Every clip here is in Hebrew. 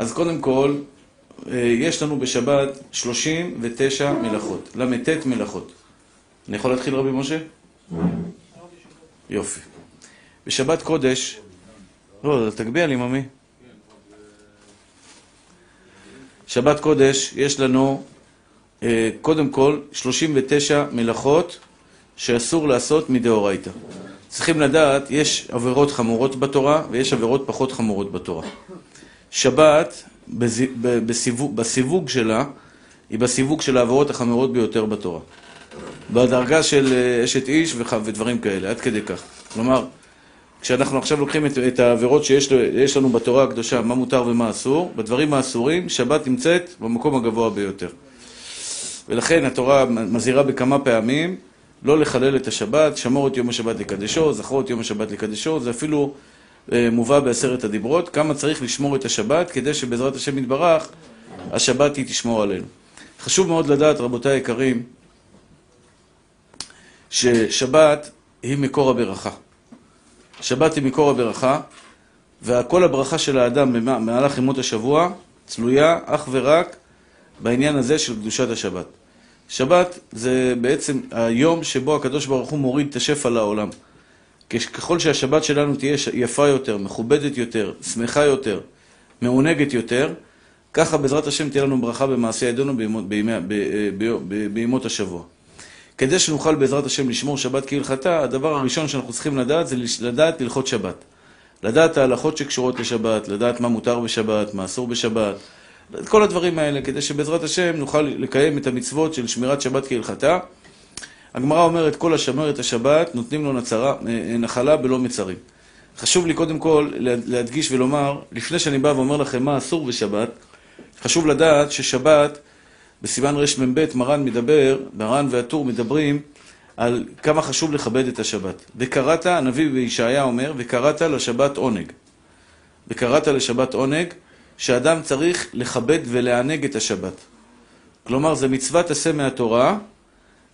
אז קודם כל, אה, יש לנו בשבת 39 מלאכות, ל"ט מלאכות. אני יכול להתחיל רבי משה? יופי. בשבת קודש, לא, תגביה לי, ממי. שבת קודש, יש לנו אה, קודם כל 39 מלאכות שאסור לעשות מדאורייתא. צריכים לדעת, יש עבירות חמורות בתורה ויש עבירות פחות חמורות בתורה. שבת, בסיווג, בסיווג שלה, היא בסיווג של העבירות החמורות ביותר בתורה. בדרגה של אה, אשת איש ודברים כאלה, עד כדי כך. כלומר, כשאנחנו עכשיו לוקחים את, את העבירות שיש לנו בתורה הקדושה, מה מותר ומה אסור, בדברים האסורים, שבת נמצאת במקום הגבוה ביותר. ולכן התורה מזהירה בכמה פעמים לא לחלל את השבת, שמור את יום השבת לקדשו, זכור את יום השבת לקדשו, זה אפילו מובא בעשרת הדיברות, כמה צריך לשמור את השבת כדי שבעזרת השם יתברך, השבת היא תשמור עלינו. חשוב מאוד לדעת, רבותיי היקרים, ששבת היא מקור הברכה. שבת היא מקור הברכה, וכל הברכה של האדם במהלך ימות השבוע צלויה אך ורק בעניין הזה של קדושת השבת. שבת זה בעצם היום שבו הקדוש ברוך הוא מוריד את השפע לעולם. ככל שהשבת שלנו תהיה יפה יותר, מכובדת יותר, שמחה יותר, מעונגת יותר, ככה בעזרת השם תהיה לנו ברכה במעשה ידינו בימות השבוע. כדי שנוכל בעזרת השם לשמור שבת כהלכתה, הדבר הראשון שאנחנו צריכים לדעת זה לדעת הלכות שבת. לדעת ההלכות שקשורות לשבת, לדעת מה מותר בשבת, מה אסור בשבת, את כל הדברים האלה, כדי שבעזרת השם נוכל לקיים את המצוות של שמירת שבת כהלכתה. הגמרא אומרת, כל השמר את השבת, נותנים לו נצרה, אה, נחלה בלא מצרים. חשוב לי קודם כל להדגיש ולומר, לפני שאני בא ואומר לכם מה אסור בשבת, חשוב לדעת ששבת, בסימן רמ"ב, מרן מדבר, מרן והטור מדברים על כמה חשוב לכבד את השבת. וקראת, הנביא בישעיה אומר, וקראת לשבת עונג. וקראת לשבת עונג, שאדם צריך לכבד ולענג את השבת. כלומר, זה מצוות עשה מהתורה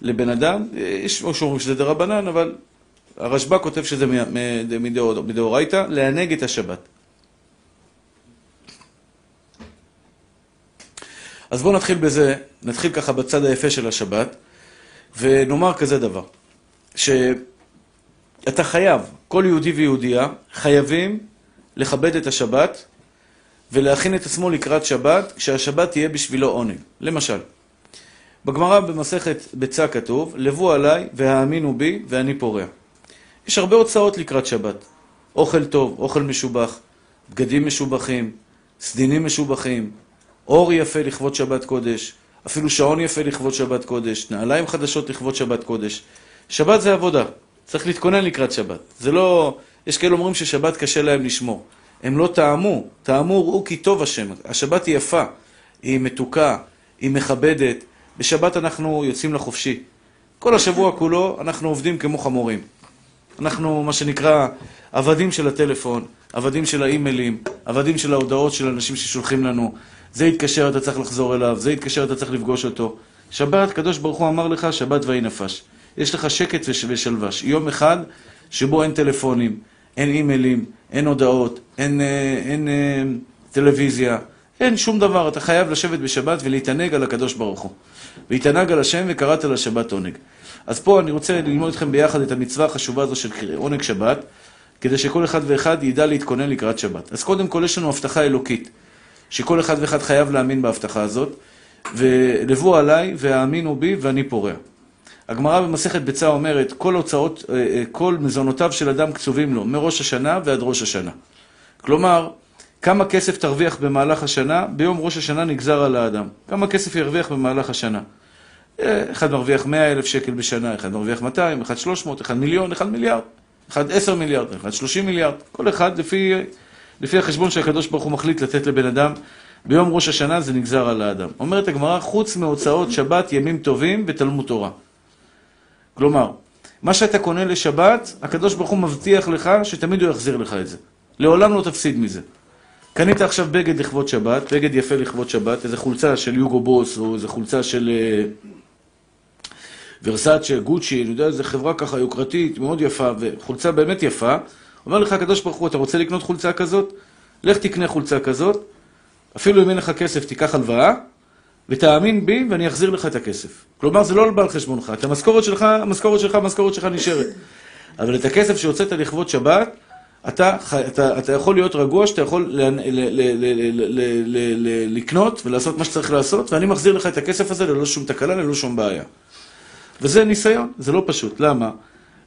לבן אדם, יש שאומרים שזה דרבנן, אבל הרשב"א כותב שזה מדאורייתא, לענג את השבת. אז בואו נתחיל בזה, נתחיל ככה בצד היפה של השבת, ונאמר כזה דבר, שאתה חייב, כל יהודי ויהודייה, חייבים לכבד את השבת ולהכין את עצמו לקראת שבת, כשהשבת תהיה בשבילו עונג. למשל, בגמרא במסכת ביצה כתוב, לבו עליי והאמינו בי ואני פורע. יש הרבה הוצאות לקראת שבת. אוכל טוב, אוכל משובח, בגדים משובחים, סדינים משובחים, אור יפה לכבוד שבת קודש, אפילו שעון יפה לכבוד שבת קודש, נעליים חדשות לכבוד שבת קודש. שבת זה עבודה, צריך להתכונן לקראת שבת. זה לא... יש כאלה אומרים ששבת קשה להם לשמור. הם לא טעמו, טעמו ראו כי טוב השם. השבת היא יפה, היא מתוקה, היא מכבדת. בשבת אנחנו יוצאים לחופשי. כל השבוע כולו אנחנו עובדים כמו חמורים. אנחנו, מה שנקרא, עבדים של הטלפון, עבדים של האימיילים, עבדים של ההודעות של אנשים ששולחים לנו. זה יתקשר, אתה צריך לחזור אליו, זה יתקשר, אתה צריך לפגוש אותו. שבת, קדוש ברוך הוא אמר לך, שבת ויהי נפש. יש לך שקט ושלווש. יום אחד שבו אין טלפונים, אין אימיילים, אין הודעות, אין, אה, אין, אין אה, טלוויזיה, אין שום דבר. אתה חייב לשבת בשבת ולהתענג על הקדוש ברוך הוא. והתענג על השם וקראת לשבת עונג. אז פה אני רוצה ללמוד איתכם ביחד את המצווה החשובה הזו של עונג שבת, כדי שכל אחד ואחד ידע להתכונן לקראת שבת. אז קודם כל יש לנו הבטחה אלוקית, שכל אחד ואחד חייב להאמין בהבטחה הזאת, ולבוא עליי והאמינו בי ואני פורע. הגמרא במסכת ביצה אומרת, כל הוצאות, אה, אה, כל מזונותיו של אדם קצובים לו, מראש השנה ועד ראש השנה. כלומר, כמה כסף תרוויח במהלך השנה, ביום ראש השנה נגזר על האדם. כמה כסף ירוויח במהלך השנה. אה, אחד מרוויח 100 אלף שקל בשנה, אחד מרוויח 200, אחד 300, אחד מיליון, אחד מיליארד, אחד 10 מיליארד, אחד 30 מיליארד. כל אחד לפי, לפי החשבון שהקדוש ברוך הוא מחליט לתת לבן אדם. ביום ראש השנה זה נגזר על האדם. אומרת הגמרא, חוץ מהוצאות שבת, ימים טובים ותלמוד תורה. כלומר, מה שאתה קונה לשבת, הקדוש ברוך הוא מבטיח לך שתמיד הוא יחזיר לך את זה. לעולם לא תפסיד מזה. קנית עכשיו בגד לכבוד שבת, בגד יפה לכבוד שבת, איזה חולצה של יוגו בוס, או איזה חולצה של uh, ורסאצ'ה, גוצ'י, אני יודע, איזה חברה ככה יוקרתית, מאוד יפה, וחולצה באמת יפה. אומר לך הקדוש ברוך הוא, אתה רוצה לקנות חולצה כזאת? לך תקנה חולצה כזאת. אפילו אם אין לך כסף, תיקח הלוואה, ותאמין בי ואני אחזיר לך את הכסף. כלומר, זה לא על חשבונך. את המשכורת שלך, המשכורת שלך, המשכורת שלך נשארת. אבל את הכסף שהוצאת לכבוד שבת, אתה, אתה, אתה יכול להיות רגוע שאתה יכול ל, ל, ל, ל, ל, ל, ל, לקנות ולעשות מה שצריך לעשות, ואני מחזיר לך את הכסף הזה ללא שום תקלה, ללא שום בעיה. וזה ניסיון, זה לא פשוט. למה?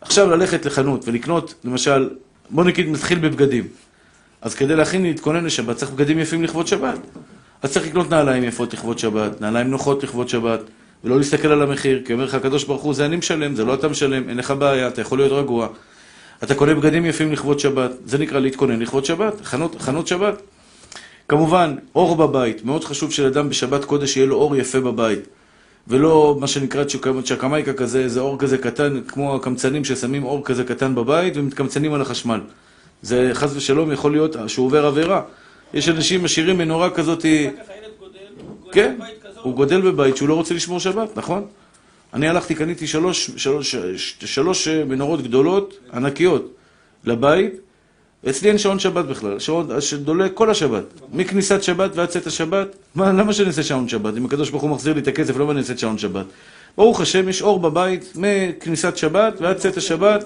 עכשיו ללכת לחנות ולקנות, למשל, בוא נגיד, נתחיל בבגדים. אז כדי להכין, להתכונן לשבת, צריך בגדים יפים לכבוד שבת. אז צריך לקנות נעליים יפות לכבוד שבת, נעליים נוחות לכבוד שבת, ולא להסתכל על המחיר, כי אומר לך הקדוש ברוך הוא, זה אני משלם, זה לא אתה משלם, אין לך בעיה, אתה יכול להיות רגוע. אתה קונה בגדים יפים לכבוד שבת, זה נקרא להתכונן לכבוד שבת, חנות, חנות שבת. כמובן, אור בבית, מאוד חשוב שלאדם בשבת קודש יהיה לו אור יפה בבית. ולא מה שנקרא צ'קמייקה כזה, איזה אור כזה קטן, כמו הקמצנים ששמים אור כזה קטן בבית ומתקמצנים על החשמל. זה חס ושלום יכול להיות שהוא עובר עבירה. יש אנשים משאירים מנורה כזאת... כן, הוא גודל בבית שהוא לא רוצה לשמור שבת, נכון? אני הלכתי, קניתי שלוש, שלוש, שלוש מנורות גדולות, ענקיות, לבית, ואצלי אין שעון שבת בכלל, שעון שדולה כל השבת, מכניסת שבת ועד צאת השבת, מה, למה שאני אעשה שעון שבת? אם הקדוש ברוך הוא מחזיר לי את הכסף, למה אני אעשה שעון שבת? ברוך השם, יש אור בבית, מכניסת שבת ועד צאת השבת,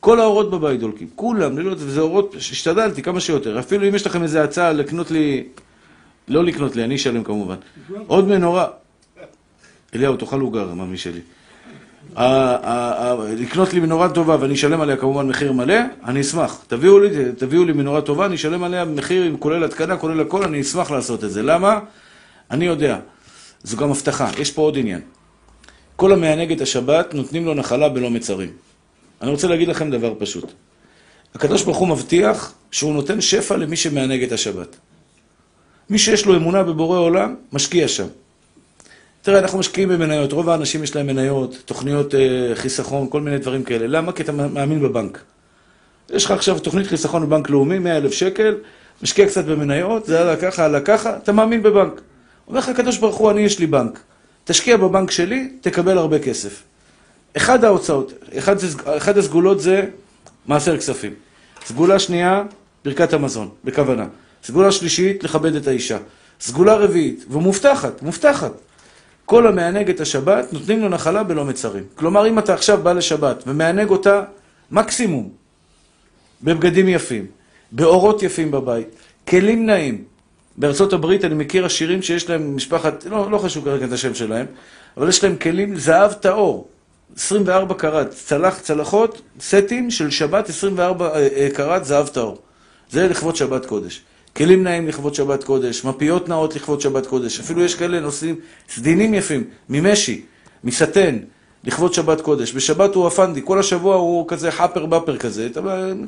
כל האורות בבית דולקים, כולם, ללא, זה אורות, השתדלתי כמה שיותר, אפילו אם יש לכם איזה הצעה לקנות לי, לא לקנות לי, אני אשלם כמובן, עוד מנורה, אליהו, תאכל עוגה, מאמי שלי. לקנות לי מנורה טובה ואני אשלם עליה כמובן מחיר מלא, אני אשמח. תביאו לי, תביאו לי מנורה טובה, אני אשלם עליה מחיר כולל התקנה, כולל הכל, אני אשמח לעשות את זה. למה? אני יודע. זו גם הבטחה. יש פה עוד עניין. כל המענג את השבת, נותנים לו נחלה בלא מצרים. אני רוצה להגיד לכם דבר פשוט. הקדוש ברוך הוא מבטיח שהוא נותן שפע למי שמענג את השבת. מי שיש לו אמונה בבורא עולם, משקיע שם. תראה, אנחנו משקיעים במניות, רוב האנשים יש להם מניות, תוכניות אה, חיסכון, כל מיני דברים כאלה. למה? כי אתה מאמין בבנק. יש לך עכשיו תוכנית חיסכון בבנק לאומי, 100 אלף שקל, משקיע קצת במניות, זה עלה ככה, עלה ככה, אתה מאמין בבנק. אומר לך הקדוש ברוך הוא, אני יש לי בנק. תשקיע בבנק שלי, תקבל הרבה כסף. אחד ההוצאות, אחד, אחד הסגולות זה מעשר כספים. סגולה שנייה, ברכת המזון, בכוונה. סגולה שלישית, לכבד את האישה. סגולה רביעית, ומובטחת, מובטחת. כל המענג את השבת, נותנים לו נחלה בלא מצרים. כלומר, אם אתה עכשיו בא לשבת ומענג אותה מקסימום, בבגדים יפים, באורות יפים בבית, כלים נעים. בארצות הברית אני מכיר עשירים שיש להם משפחת, לא, לא חשוב כרגע את השם שלהם, אבל יש להם כלים זהב טהור, 24 קראט, צלח, צלחות, סטים של שבת 24 אה, אה, קראט זהב טהור. זה לכבוד שבת קודש. כלים נאים לכבוד שבת קודש, מפיות נאות לכבוד שבת קודש, אפילו יש כאלה נושאים סדינים יפים, ממשי, מסטן, לכבוד שבת קודש. בשבת הוא אפנדי, כל השבוע הוא כזה חאפר באפר כזה,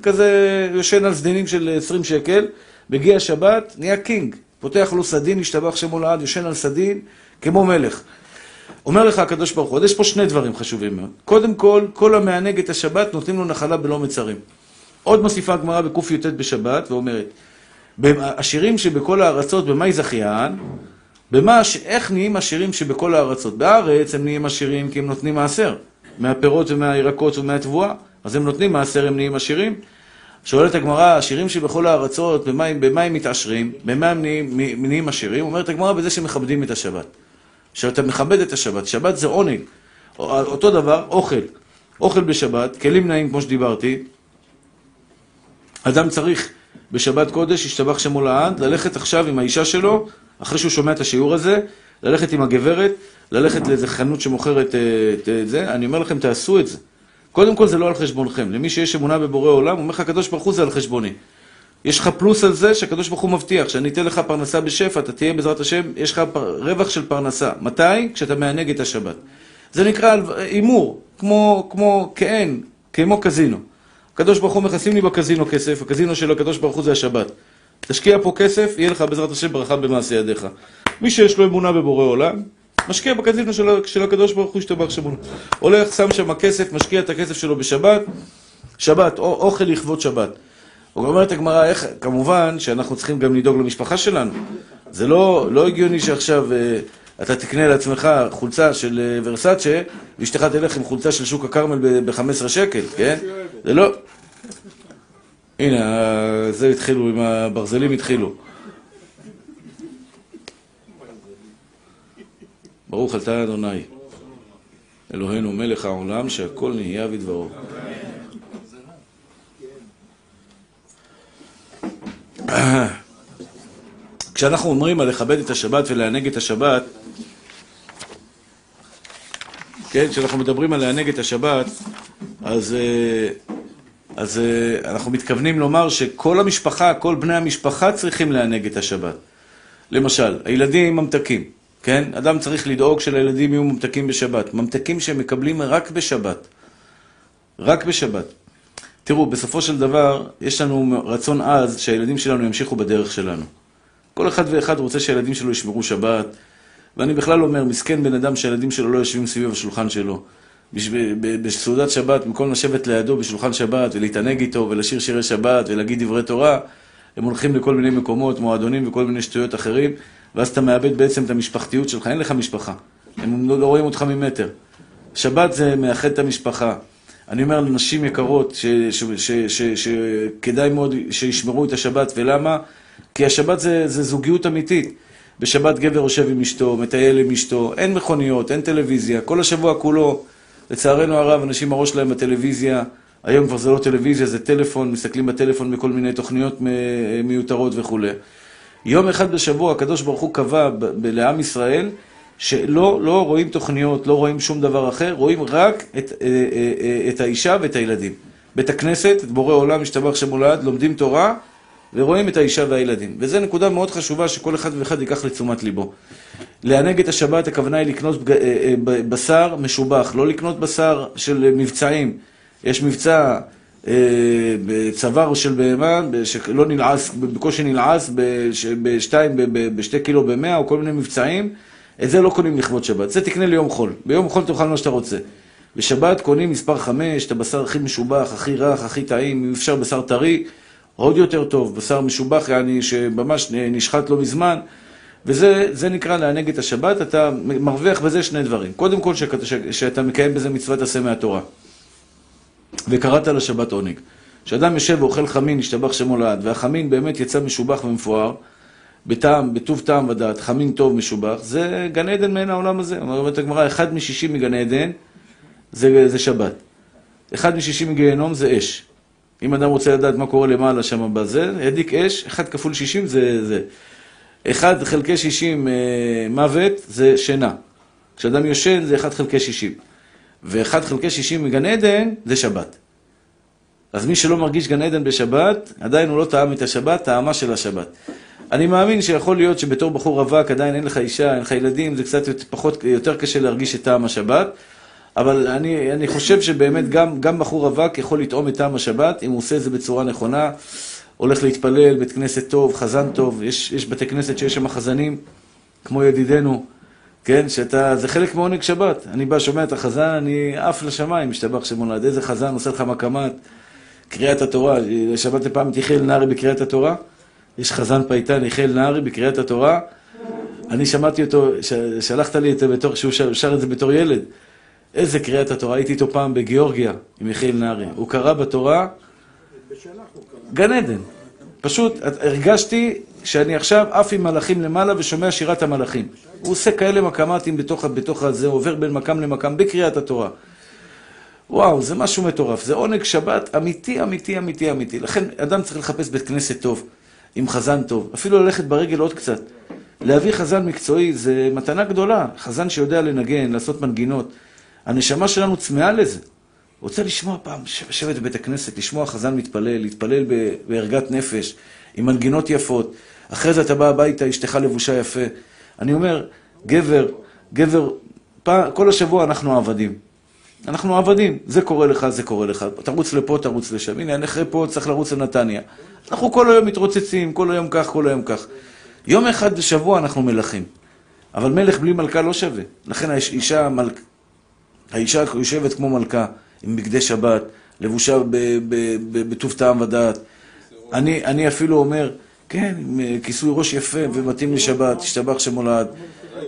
כזה יושן על סדינים של 20 שקל, מגיע שבת, נהיה king, פותח לו סדין, ישתבח שמו לעד, יושן על סדין, כמו מלך. אומר לך הקדוש ברוך הוא, יש פה שני דברים חשובים מאוד. קודם כל, כל המענג את השבת נותנים לו נחלה בלא מצרים. עוד מוסיפה הגמרא בקי"ט בשבת ואומרת, השירים שבכל הארצות, במה היא זכיין? במה, איך נהיים השירים שבכל הארצות? בארץ הם נהיים עשירים כי הם נותנים מעשר, מהפירות ומהירקות ומהתבואה, אז הם נותנים מעשר, הם נהיים עשירים. שואלת הגמרא, השירים שבכל הארצות, במה, במה הם מתעשרים? במה הם נהיים, נהיים עשירים? אומרת הגמרא, בזה שמכבדים את השבת. שאתה מכבד את השבת. שבת זה עונג. אותו דבר, אוכל. אוכל בשבת, כלים נעים כמו שדיברתי. אדם צריך בשבת קודש, השתבח שמו לעד, ללכת עכשיו עם האישה שלו, אחרי שהוא שומע את השיעור הזה, ללכת עם הגברת, ללכת לאיזה חנות שמוכרת אה, את, את זה, אני אומר לכם, תעשו את זה. קודם כל זה לא על חשבונכם. למי שיש אמונה בבורא עולם, אומר לך, הקדוש ברוך הוא זה על חשבוני. יש לך פלוס על זה שהקדוש ברוך הוא מבטיח, שאני אתן לך פרנסה בשפע, אתה תהיה בעזרת השם, יש לך פר... רווח של פרנסה. מתי? כשאתה מענג את השבת. זה נקרא הימור, כמו, כמו כאין, כמו קזינו. הקדוש ברוך הוא מכסים לי בקזינו כסף, הקזינו של הקדוש ברוך הוא זה השבת. תשקיע פה כסף, יהיה לך בעזרת השם ברכה במעשה ידיך. מי שיש לו אמונה בבורא עולם, משקיע בקזינו של, של הקדוש ברוך הוא, השתבח שמונה. הולך, שם שם כסף, משקיע את הכסף שלו בשבת, שבת, או, אוכל לכבוד שבת. אומרת הגמרא, איך, כמובן שאנחנו צריכים גם לדאוג למשפחה שלנו. זה לא, לא הגיוני שעכשיו... אתה תקנה לעצמך חולצה של אה, ורסאצ'ה, ואשתך תלך עם חולצה של שוק הכרמל ב-15 שקל, כן? זה לא... הנה, זה התחילו, עם הברזלים התחילו. ברוך אתה אדוני, אלוהינו מלך העולם, שהכל נהיה בדברו. כשאנחנו אומרים על לכבד את השבת ולענג את השבת, כן, כשאנחנו מדברים על לענג את השבת, אז, אה, אז אה, אנחנו מתכוונים לומר שכל המשפחה, כל בני המשפחה צריכים לענג את השבת. למשל, הילדים ממתקים, כן? אדם צריך לדאוג שלילדים יהיו ממתקים בשבת. ממתקים שהם מקבלים רק בשבת. רק בשבת. תראו, בסופו של דבר, יש לנו רצון עז שהילדים שלנו ימשיכו בדרך שלנו. כל אחד ואחד רוצה שהילדים שלו ישמרו שבת, ואני בכלל אומר, מסכן בן אדם שהילדים שלו לא יושבים סביב השולחן שלו. בסעודת שבת, במקום לשבת לידו בשולחן שבת ולהתענג איתו ולשיר שירי שבת ולהגיד דברי תורה, הם הולכים לכל מיני מקומות, מועדונים וכל מיני שטויות אחרים, ואז אתה מאבד בעצם את המשפחתיות שלך, אין לך משפחה. הם לא, לא רואים אותך ממטר. שבת זה מאחד את המשפחה. אני אומר לנשים יקרות שכדאי מאוד שישמרו את השבת, ולמה? כי השבת זה, זה זוגיות אמיתית. בשבת גבר יושב עם אשתו, מטייל עם אשתו, אין מכוניות, אין טלוויזיה, כל השבוע כולו, לצערנו הרב, אנשים הראש שלהם בטלוויזיה, היום כבר זה לא טלוויזיה, זה טלפון, מסתכלים בטלפון בכל מיני תוכניות מיותרות וכולי. יום אחד בשבוע הקדוש ברוך הוא קבע לעם ישראל שלא לא רואים תוכניות, לא רואים שום דבר אחר, רואים רק את, אה, אה, אה, את האישה ואת הילדים. בית הכנסת, את בורא עולם, משתבח שמולד, לומדים תורה ורואים את האישה והילדים. וזו נקודה מאוד חשובה שכל אחד ואחד ייקח לתשומת ליבו. לענג את השבת, הכוונה היא לקנות בשר משובח, לא לקנות בשר של מבצעים. יש מבצע בצוואר של בהמה, שלא נלעס, בקושי נלעס, בשתיים, בשתי קילו במאה, או כל מיני מבצעים. את זה לא קונים לכבוד שבת, זה תקנה ליום חול. ביום חול תאכל מה שאתה רוצה. בשבת קונים מספר חמש, את הבשר הכי משובח, הכי רך, הכי טעים, אם אפשר בשר טרי, עוד יותר טוב, בשר משובח, יעני, שממש נשחט לא מזמן, וזה נקרא לענג את השבת, אתה מרוויח בזה שני דברים. קודם כל, שאתה, מקיים בזה מצוות עשה מהתורה. וקראת לשבת עונג. כשאדם יושב ואוכל חמין, השתבח שמו לעד, והחמין באמת יצא משובח ומפואר, בטעם, בטוב טעם ודעת, חמין טוב משובח, זה גן עדן מעין העולם הזה. אומרת הגמרא, אחד משישי מגן עדן זה, זה שבת. אחד משישי מגיהנום זה אש. אם אדם רוצה לדעת מה קורה למעלה שם בזה, ידיק אש, אחד כפול שישים זה זה. אחד חלקי שישים אה, מוות זה שינה. כשאדם יושן זה אחד חלקי שישים. ואחד חלקי שישים מגן עדן זה שבת. אז מי שלא מרגיש גן עדן בשבת, עדיין הוא לא טעם את השבת, טעמה של השבת. אני מאמין שיכול להיות שבתור בחור רווק עדיין אין לך אישה, אין לך ילדים, זה קצת פחות, יותר קשה להרגיש את טעם השבת, אבל אני, אני חושב שבאמת גם, גם בחור רווק יכול לטעום את טעם השבת, אם הוא עושה את זה בצורה נכונה, הולך להתפלל, בית כנסת טוב, חזן טוב, יש, יש בתי כנסת שיש שם חזנים, כמו ידידנו, כן, שאתה, זה חלק מעונג שבת. אני בא, שומע את החזן, אני עף לשמיים, משתבח שמולד, איזה חזן עושה לך מקמת, קריאת התורה, שמעת פעם את יחיאל נארי בקריאת התורה? יש חזן פייטן, יחיאל נהרי, בקריאת התורה. אני שמעתי אותו, שלחת לי את זה בתור, שהוא שר את זה בתור ילד. איזה קריאת התורה, הייתי איתו פעם בגיאורגיה עם יחיאל נהרי. הוא קרא בתורה גן עדן. פשוט הרגשתי שאני עכשיו עף עם מלאכים למעלה ושומע שירת המלאכים. הוא עושה כאלה מקמטים בתוך, בתוך הזה, עובר בין מקם למקם בקריאת התורה. וואו, זה משהו מטורף. זה עונג שבת אמיתי, אמיתי, אמיתי, אמיתי. לכן אדם צריך לחפש בית כנסת טוב. עם חזן טוב, אפילו ללכת ברגל עוד קצת. להביא חזן מקצועי זה מתנה גדולה, חזן שיודע לנגן, לעשות מנגינות. הנשמה שלנו צמאה לזה. רוצה לשמוע פעם, לשבת בבית הכנסת, לשמוע חזן מתפלל, להתפלל בערגת נפש, עם מנגינות יפות. אחרי זה אתה בא הביתה, אשתך לבושה יפה. אני אומר, גבר, גבר, פעם, כל השבוע אנחנו עבדים. אנחנו עבדים, זה קורה לך, זה קורה לך. תרוץ לפה, תרוץ לשם. הנה, אחרי פה צריך לרוץ לנתניה. אנחנו כל היום מתרוצצים, כל היום כך, כל היום כך. יום אחד בשבוע אנחנו מלכים. אבל מלך בלי מלכה לא שווה. לכן האישה, מלכ... האישה יושבת כמו מלכה, עם בגדי שבת, לבושה בטוב טעם ודעת. אני, אני אפילו אומר, כן, אה, כיסוי ראש יפה ומתאים לשבת, תשתבח שמולד.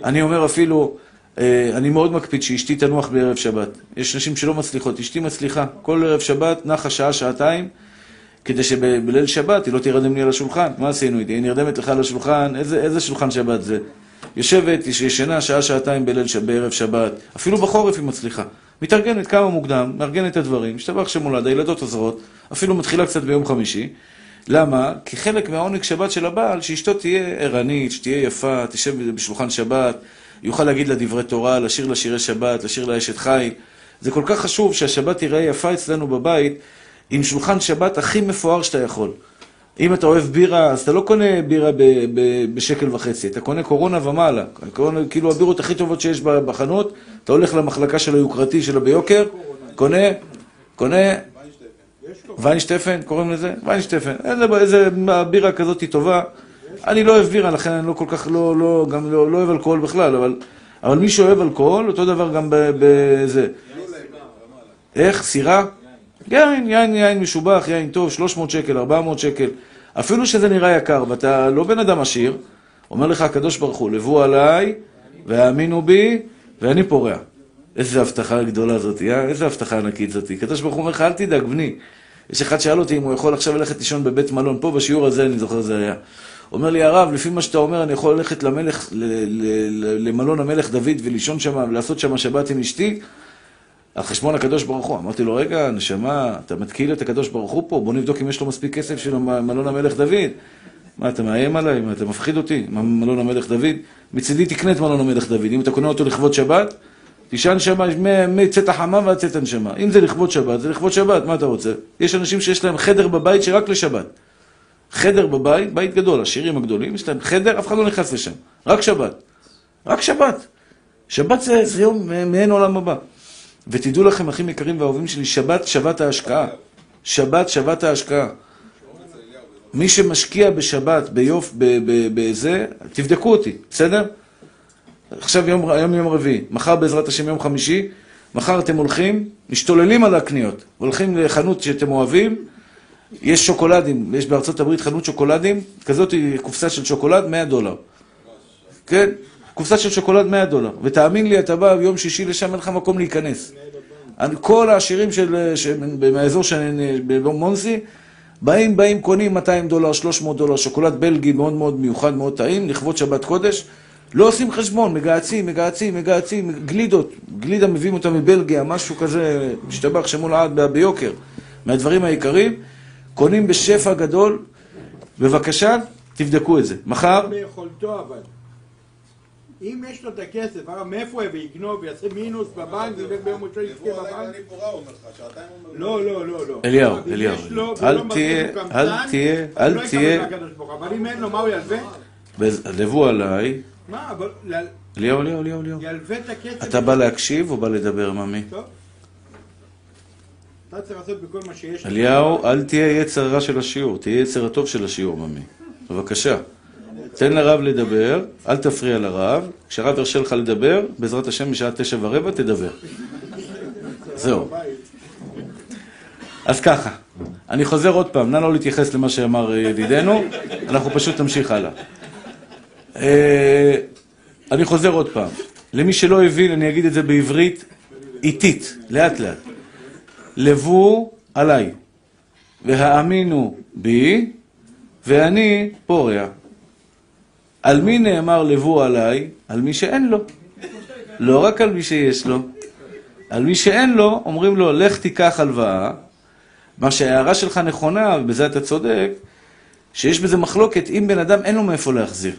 אני אומר אפילו, אה, אני מאוד מקפיד שאשתי תנוח בערב שבת. יש נשים שלא מצליחות, אשתי מצליחה. כל ערב שבת נחה שעה, שעתיים, כדי שבליל שבת היא לא תירדם לי על השולחן. מה עשינו איתי? היא נרדמת לך על השולחן, איזה, איזה שולחן שבת זה? יושבת, ישנה שעה-שעתיים בליל, בערב שבת, אפילו בחורף היא מצליחה. מתארגנת כמה מוקדם, מארגנת את הדברים, השתבח שמולד, הילדות עוזרות, אפילו מתחילה קצת ביום חמישי. למה? כי חלק מהעונג שבת של הבעל, שאשתו תהיה ערנית, שתהיה יפה, תשב בשולחן שבת, יוכל להגיד לה דברי תורה, לשיר לה שירי שבת, לשיר לה אשת חי. זה כל כך חשוב שהשבת תיראה יפה אצלנו בבית, עם שולחן שבת הכי מפואר שאתה יכול. אם אתה אוהב בירה, אז אתה לא קונה בירה ב- ב- בשקל וחצי, אתה קונה קורונה ומעלה. קונה, כאילו הבירות הכי טובות שיש בחנות, אתה הולך למחלקה של היוקרתי שלה ביוקר, קונה, קונה, ויינשטפן, קוראים לזה? ויינשטפן. איזה, איזה בירה כזאת היא טובה. אני לא אוהב בירה, לכן אני לא כל כך, לא, לא, גם לא, לא אוהב אלכוהול בכלל, אבל, אבל מי שאוהב אלכוהול, אותו דבר גם בזה. איך? סירה? יין, יין, יין משובח, יין טוב, 300 שקל, 400 שקל. אפילו שזה נראה יקר, ואתה לא בן אדם עשיר, אומר לך הקדוש ברוך הוא, לבו עליי, והאמינו בי, ואני פורע. איזה הבטחה גדולה זאת, אה? איזה הבטחה ענקית זאת. הקדוש ברוך הוא אומר לך, אל תדאג, בני. יש אחד שאל אותי אם הוא יכול עכשיו ללכת לישון בבית מלון, פה בשיעור הזה, אני זוכר זה היה. אומר לי, הרב, לפי מה שאתה אומר, אני יכול ללכת למלך, למלון המלך דוד ולישון שם ולעשות שם שבת עם אשתי? על חשבון הקדוש ברוך הוא. אמרתי לו, רגע, נשמה, אתה מתקיל את הקדוש ברוך הוא פה, בוא נבדוק אם יש לו מספיק כסף של מלון המלך דוד. מה, אתה מאיים עליי? מה, אתה מפחיד אותי? מה, מלון המלך דוד? מצידי תקנה את מלון המלך דוד. אם אתה קונה אותו לכבוד שבת, שם מ- מצאת החמה ועד צאת הנשמה. אם זה לכבוד שבת, זה לכבוד שבת, מה אתה רוצה? יש אנשים שיש להם חדר בבית שרק לשבת. חדר בבית, בית גדול, השירים הגדולים, יש להם חדר, אף אחד לא נכנס לשם. רק שבת. רק שבת. שבת זה, זה יום מעין עולם הבא. ותדעו לכם, אחים יקרים ואהובים שלי, שבת, שבת ההשקעה. שבת, שבת ההשקעה. מי שמשקיע בשבת, ביוף, בזה, תבדקו אותי, בסדר? עכשיו יום, היום יום רביעי, מחר בעזרת השם יום חמישי, מחר אתם הולכים, משתוללים על הקניות, הולכים לחנות שאתם אוהבים, יש שוקולדים, יש בארצות הברית חנות שוקולדים, כזאת היא קופסה של שוקולד, 100 דולר. כן? קופסה של שוקולד 100 דולר. ותאמין לי, אתה בא ביום שישי לשם, אין לך מקום להיכנס. כל העשירים של, מהאזור במונסי, באים, באים, קונים 200 דולר, 300 דולר, שוקולד בלגי מאוד מאוד מיוחד, מאוד טעים, לכבוד שבת קודש. לא עושים חשבון, מגהצים, מגהצים, מגהצים, גלידות, גלידה מביאים אותה מבלגיה, משהו כזה, משתבח שמו לעד ב- ביוקר, מהדברים העיקריים, קונים בשפע גדול, בבקשה, תבדקו את זה. מחר, ביכולתו אבל. אם יש לו את הכסף, הרב מאיפה הוא יביא, יקנוב ויעשה מינוס בבנק, וביום ראשון יזכה יבוא עליי בבנק? ואני פורה, הוא אומר לך, שעתיים הוא אומר... לא, לא, לא, לא. אליהו, אליהו, אל תהיה- אל תהיה- אל לא תהיה-. אבל אם אין לו, מה הוא ילווה? לבו עליי, מה, אבל אליהו, אליהו, אליהו, אליהו. ילווה את הכסף. אתה בא להקשיב או בא לדבר, ממי? טוב. אתה צריך לעשות בכל מה שיש. אליהו, אל תהיה יצר רע של השיעור, תהיה יצר הטוב של השיעור, ממי. בבקשה. תן לרב לדבר, אל תפריע לרב. כשהרב ירשה לך לדבר, בעזרת השם בשעה תשע ורבע תדבר. זהו. אז ככה, אני חוזר עוד פעם, נא לא להתייחס למה שאמר אה, ידידנו, אנחנו פשוט נמשיך הלאה. אה, אני חוזר עוד פעם. למי שלא הבין, אני אגיד את זה בעברית איטית, לאט לאט. לבו עליי, והאמינו בי, ואני פורע. על מי נאמר לבו עליי? על מי שאין לו. לא רק על מי שיש לו. על מי שאין לו, אומרים לו, לך תיקח הלוואה. מה שההערה שלך נכונה, ובזה אתה צודק, שיש בזה מחלוקת, אם בן אדם אין לו מאיפה להחזיר.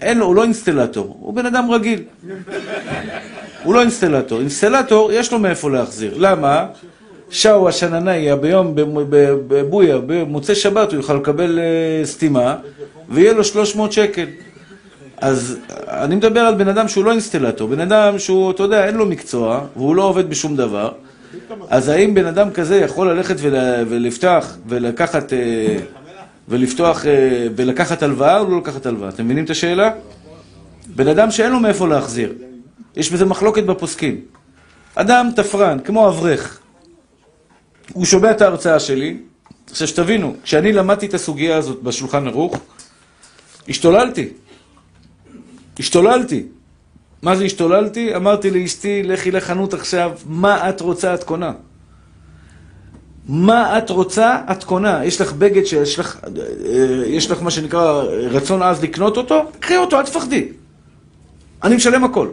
אין לו, הוא לא אינסטלטור, הוא בן אדם רגיל. הוא לא אינסטלטור. אינסטלטור, יש לו מאיפה להחזיר. למה? שאו השננאיה ביום, בבויה, במוצאי שבת, הוא יוכל לקבל אה, סתימה, ויהיה לו 300 שקל. אז אני מדבר על בן אדם שהוא לא אינסטלטור, בן אדם שהוא, אתה יודע, אין לו מקצוע, והוא לא עובד בשום דבר. אז האם בן אדם כזה יכול ללכת ול, ולפתוח ולקחת, אה, ולפתוח אה, ולקחת הלוואה או לא לקחת הלוואה? אתם מבינים את השאלה? בן אדם שאין לו מאיפה להחזיר. יש בזה מחלוקת בפוסקים. אדם תפרן, כמו אברך. הוא שומע את ההרצאה שלי. עכשיו שתבינו, כשאני למדתי את הסוגיה הזאת בשולחן ערוך, השתוללתי. השתוללתי. מה זה השתוללתי? אמרתי לאשתי, לכי לחנות עכשיו, מה את רוצה את קונה? מה את רוצה את קונה? יש לך בגד שיש לך, אה, יש לך מה שנקרא רצון עז לקנות אותו? קחי אותו, אל תפחדי. אני משלם הכל.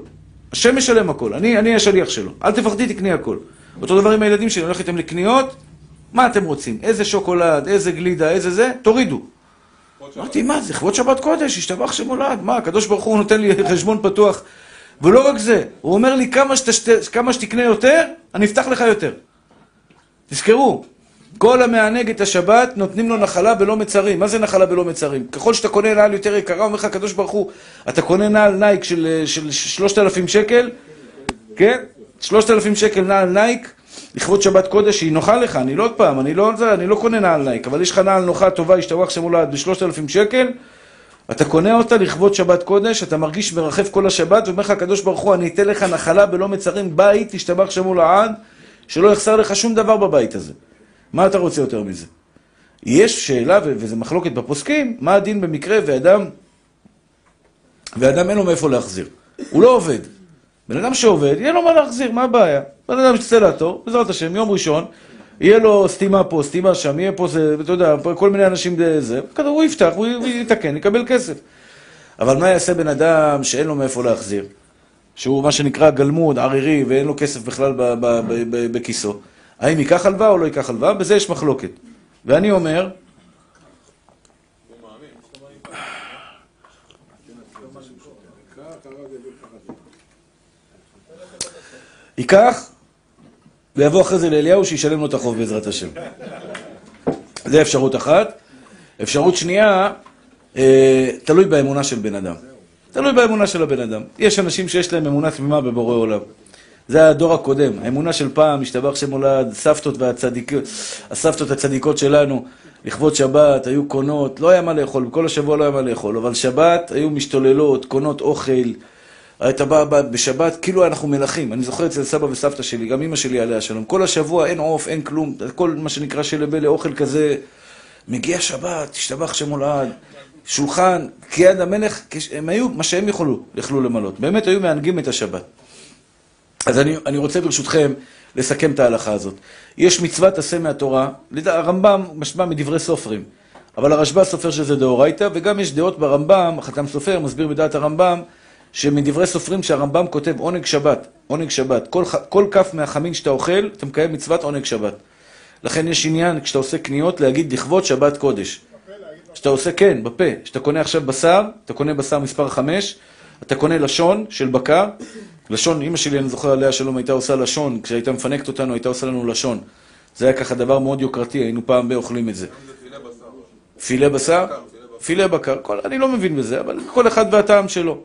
השם משלם הכל, אני, אני השליח שלו. אל תפחדי, תקני הכל. אותו דבר עם הילדים שלי, אני הולך איתם לקניות, מה אתם רוצים? איזה שוקולד, איזה גלידה, איזה זה, תורידו. אמרתי, מה זה, לכבוד שבת קודש, השתבח שמולד, מה, הקדוש ברוך הוא נותן לי חשבון פתוח. ולא רק זה, הוא אומר לי, כמה, שתשת, כמה שתקנה יותר, אני אפתח לך יותר. תזכרו, כל המענג את השבת, נותנים לו נחלה בלא מצרים. מה זה נחלה בלא מצרים? ככל שאתה קונה נעל יותר יקרה, אומר לך הקדוש ברוך הוא, אתה קונה נעל Nike של, של 3,000 שקל, כן? 3,000 שקל נעל Nike, לכבוד שבת קודש, שהיא נוחה לך, אני לא עוד פעם, אני לא, אני לא קונה נעל Nike, אבל יש לך נעל נוחה, טובה, ישתבח שמו לעד ב-3,000 שקל, אתה קונה אותה לכבוד שבת קודש, אתה מרגיש מרחף כל השבת, ואומר לך הקדוש ברוך הוא, אני אתן לך נחלה בלא מצרים, בית, ישתבח שמו לעד, שלא יחסר לך שום דבר בבית הזה. מה אתה רוצה יותר מזה? יש שאלה, וזו מחלוקת בפוסקים, מה הדין במקרה ואדם, ואדם אין לו מאיפה להחזיר. הוא לא עובד. בן אדם שעובד, יהיה לו מה להחזיר, מה הבעיה? בן אדם שצא לתור, בעזרת השם, יום ראשון, יהיה לו סתימה פה, סתימה שם, יהיה פה זה, אתה יודע, כל מיני אנשים זה, הוא יפתח, הוא יתקן, יקבל כסף. אבל מה יעשה בן אדם שאין לו מאיפה להחזיר? שהוא מה שנקרא גלמוד, ערירי, ואין לו כסף בכלל בכיסו. האם ייקח הלוואה או לא ייקח הלוואה? בזה יש מחלוקת. ואני אומר... ייקח, ויבוא אחרי זה לאליהו שישלם לו את החוב בעזרת השם. זה אפשרות אחת. אפשרות שנייה, אה, תלוי באמונה של בן אדם. תלוי באמונה של הבן אדם. יש אנשים שיש להם אמונה תמימה בבורא עולם. זה הדור הקודם, האמונה של פעם, השתבח שמולד, סבתות והצדיקות, הסבתות הצדיקות שלנו, לכבוד שבת, היו קונות, לא היה מה לאכול, כל השבוע לא היה מה לאכול, אבל שבת היו משתוללות, קונות אוכל, אתה בא בשבת, כאילו אנחנו מלכים. אני זוכר אצל סבא וסבתא שלי, גם אמא שלי עליה שלום, כל השבוע אין עוף, אין כלום, כל מה שנקרא שלבלה, אוכל כזה. מגיע שבת, השתבח שמולד, שולחן, כיד המלך, הם היו מה שהם יכולו, יכלו למלות. באמת היו מענגים את השבת. אז אני, אני רוצה ברשותכם לסכם את ההלכה הזאת. יש מצוות עשה מהתורה, הרמב"ם משמע מדברי סופרים, אבל הרשב"א סופר שזה דאורייתא, וגם יש דעות ברמב"ם, החתם סופר מסביר בדעת הרמב"ם, שמדברי סופרים שהרמב"ם כותב עונג שבת, עונג שבת, כל, כל כף מהחמין שאתה אוכל, אתה מקיים מצוות עונג שבת. לכן יש עניין, כשאתה עושה קניות, להגיד לכבוד שבת קודש. כשאתה עושה, כן, בפה. כשאתה קונה עכשיו בשר, אתה קונה בשר מספר 5, אתה קונה לשון של בקר, לשון, אימא שלי, אני זוכר עליה שלום, הייתה עושה לשון, כשהייתה מפנקת אותנו, הייתה עושה לנו לשון. זה היה ככה דבר מאוד יוקרתי, היינו פעם באוכלים את זה. פילה בשר? פילה בקר, אני לא מבין בזה, אבל כל אחד והטעם שלו.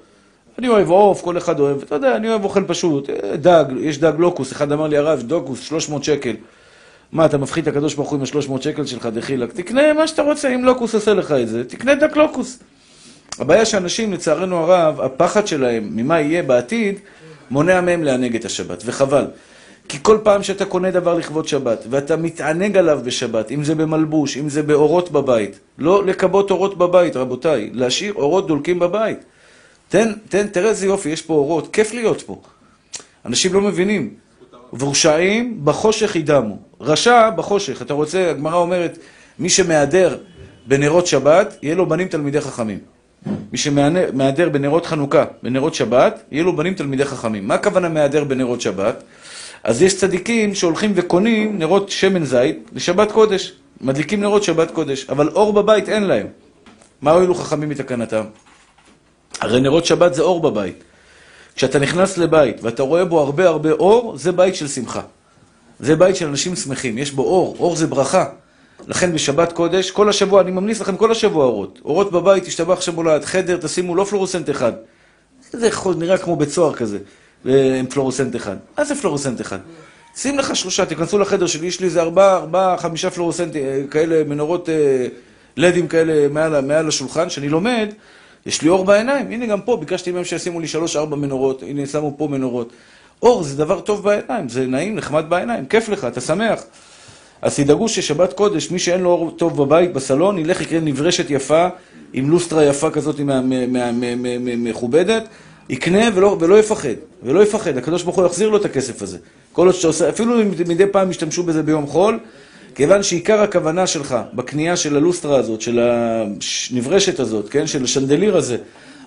אני אוהב עוף, כל אחד אוהב, אתה יודע, אני אוהב אוכל פשוט. דג, יש דג לוקוס, אחד אמר לי, הרב, דוקוס, 300 שקל. מה, אתה מפחית את הקדוש ברוך הוא עם ה-300 שקל שלך, דחילק? תקנה מה שאתה רוצה, אם לוקוס עושה לך את זה, תקנה דג לוקוס. הבעיה שאנשים, לצערנו הרב, הפחד שלהם ממה יהיה בעתיד, מונע מהם לענג את השבת, וחבל. כי כל פעם שאתה קונה דבר לכבוד שבת, ואתה מתענג עליו בשבת, אם זה במלבוש, אם זה באורות בבית, לא לכבות אורות בבית, רבותיי, להשאיר אורות דולקים בבית. תן, תן, תראה איזה יופי, יש פה אורות, כיף להיות פה. אנשים לא מבינים. ורשעים בחושך ידמו. רשע בחושך. אתה רוצה, הגמרא אומרת, מי שמהדר בנרות שבת, יהיה לו בנים תלמידי חכמים. מי שמהדר בנרות חנוכה, בנרות שבת, יהיה לו בנים תלמידי חכמים. מה הכוונה מהדר בנרות שבת? אז יש צדיקים שהולכים וקונים נרות שמן זית לשבת קודש. מדליקים נרות שבת קודש, אבל אור בבית אין להם. מה הועילו חכמים מתקנתם? הרי נרות שבת זה אור בבית. כשאתה נכנס לבית ואתה רואה בו הרבה הרבה אור, זה בית של שמחה. זה בית של אנשים שמחים, יש בו אור, אור זה ברכה. לכן בשבת קודש, כל השבוע, אני ממליץ לכם כל השבוע אורות. אורות בבית, תשתבח שם מולד, חדר, תשימו לא פלורוסנט אחד. זה נראה כמו בית סוהר כזה, עם פלורוסנט אחד. מה זה פלורוסנט אחד? שים לך שלושה, תיכנסו לחדר שלי, יש לי איזה ארבעה, ארבעה, חמישה פלורוסנט אה, כאלה, מנורות אה, לדים כאלה מעל, מעל השולחן, שאני לומד, יש לי אור בעיניים. הנה גם פה, ביקשתי מהם שישימו לי שלוש-ארבע מנורות, הנה שמו פה מנורות. אור זה דבר טוב בעיניים, זה נעים, נחמד בעיניים, כיף לך, אתה שמח. אז תדאגו ששבת קודש, מי שאין לו אור טוב בבית, בסלון, ילך יקרה נברשת יפה, עם לוסטרה יפה כזאת מכובדת, יקנה ולא, ולא יפחד, ולא יפחד, הקדוש ברוך הוא יחזיר לו את הכסף הזה. כל עוד שאתה עושה, אפילו אם מדי פעם ישתמשו בזה ביום חול, כיוון שעיקר הכוונה שלך בקנייה של הלוסטרה הזאת, של הנברשת הזאת, כן, של השנדליר הזה,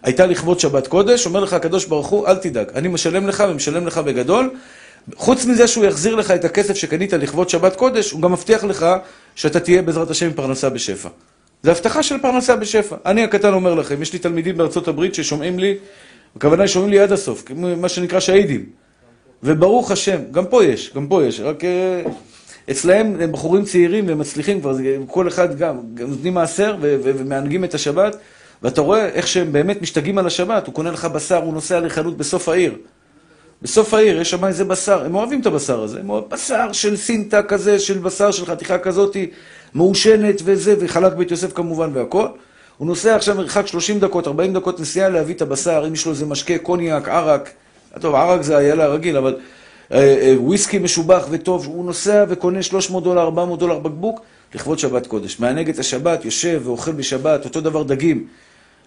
הייתה לכבוד שבת קודש, אומר לך הקדוש ברוך הוא, אל תדאג, אני משלם לך ומשלם לך בגדול. חוץ מזה שהוא יחזיר לך את הכסף שקנית לכבוד שבת קודש, הוא גם מבטיח לך שאתה תהיה בעזרת השם עם פרנסה בשפע. זה הבטחה של פרנסה בשפע. אני הקטן אומר לכם, יש לי תלמידים בארצות הברית ששומעים לי, הכוונה היא שומעים לי עד הסוף, מה שנקרא שהידים. וברוך השם, גם פה יש, גם פה יש, רק אה, אצלהם הם בחורים צעירים והם מצליחים כבר, כל אחד גם, נותנים מעשר ומענגים את השבת, ואתה רואה איך שהם באמת משתגעים על השבת, הוא קונה לך בשר, הוא נוסע לחנות בסוף העיר. בסוף העיר יש שם איזה בשר, הם אוהבים את הבשר הזה, הם אוהבים בשר של סינטה כזה, של בשר של חתיכה כזאתי, מעושנת וזה, וחלק בית יוסף כמובן והכל. הוא נוסע עכשיו מרחק 30 דקות, 40 דקות נסיעה להביא את הבשר, אם יש לו איזה משקה, קוניאק, ערק, טוב, ערק זה איילה רגיל, אבל וויסקי משובח וטוב, הוא נוסע וקונה 300 דולר, 400 דולר בקבוק, לכבוד שבת קודש. מענג את השבת, יושב ואוכל בשבת, אותו דבר דגים.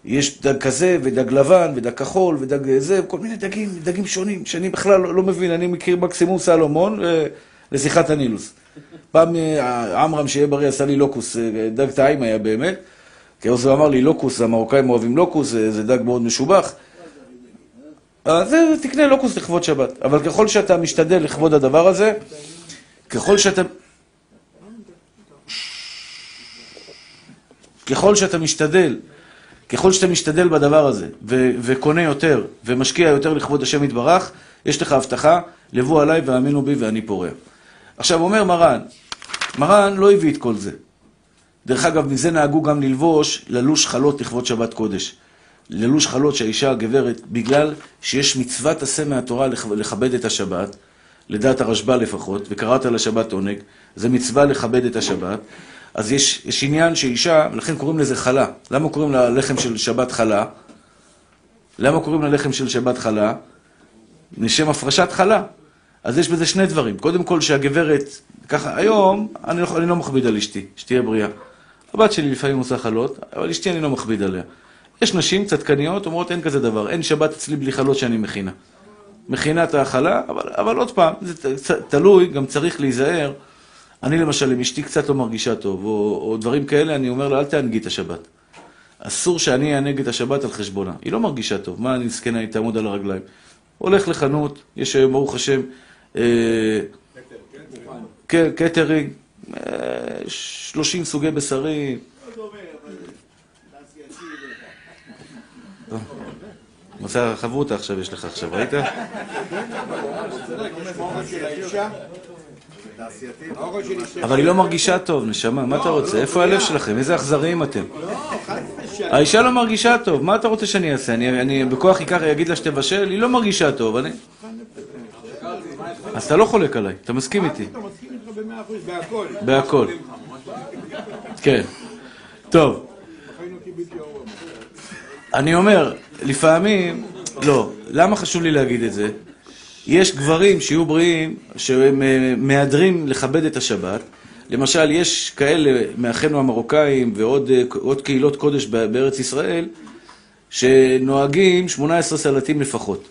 יש דג כזה, ודג לבן, ודג כחול, ודג זה, כל מיני דגים, דגים שונים, שאני בכלל לא, לא מבין, אני מכיר מקסימום סלומון אה, לשיחת הנילוס. פעם אה, עמרם, שיהיה בריא, עשה לי לוקוס, אה, דג טעים היה באמת, כי אז הוא אמר לי לוקוס, המרוקאים אוהבים לוקוס, זה דג מאוד משובח. אז זה, תקנה לוקוס לכבוד שבת. אבל ככל שאתה משתדל לכבוד הדבר הזה, ככל שאתה... ככל שאתה משתדל, ככל שאתה משתדל בדבר הזה, ו- וקונה יותר, ומשקיע יותר לכבוד השם יתברך, יש לך הבטחה, לבוא עליי והאמינו בי ואני פורע. עכשיו אומר מרן, מרן לא הביא את כל זה. דרך אגב, מזה נהגו גם ללבוש ללוש חלות לכבוד שבת קודש. ללוש חלות שהאישה הגברת, בגלל שיש מצוות עשה מהתורה לכ- לכבד את השבת, לדעת הרשב"א לפחות, וקראת לשבת עונג, זה מצווה לכבד את השבת, אז יש, יש עניין שאישה, ולכן קוראים לזה חלה. למה קוראים ללחם של שבת חלה? למה קוראים ללחם של שבת חלה? משם הפרשת חלה. אז יש בזה שני דברים. קודם כל שהגברת, ככה, היום אני לא, אני לא מכביד על אשתי, שתהיה בריאה. הבת שלי לפעמים עושה חלות, אבל אשתי אני לא מכביד עליה. יש נשים צדקניות, אומרות אין כזה דבר, אין שבת אצלי בלי חלות שאני מכינה. מכינה את ההאכלה, אבל, אבל עוד פעם, זה תלוי, גם צריך להיזהר. אני למשל, אם אשתי קצת לא מרגישה טוב, או, או דברים כאלה, אני אומר לה, אל תענגי את השבת. אסור שאני אענג את השבת על חשבונה. היא לא מרגישה טוב, מה אני מסכנה, היא תעמוד על הרגליים. הולך לחנות, יש היום, ברוך השם, אה, כן, קטרינג, אה, 30 סוגי בשרים. מצא חברותא עכשיו יש לך עכשיו, ראית? אבל היא לא מרגישה טוב, נשמה, מה אתה רוצה? איפה הלב שלכם? איזה אכזריים אתם? לא. האישה לא מרגישה טוב, מה אתה רוצה שאני אעשה? אני, בכוח אקח, אגיד לה שתבשל? היא לא מרגישה טוב, אני... אז אתה לא חולק עליי, אתה מסכים איתי. בהכל. בהכל. כן. טוב, אני אומר, לפעמים, לא, למה חשוב לי להגיד את זה? יש גברים שיהיו בריאים, שהם אה, מהדרים לכבד את השבת. למשל, יש כאלה מאחינו המרוקאים ועוד אה, קהילות קודש בארץ ישראל, שנוהגים 18 סלטים לפחות.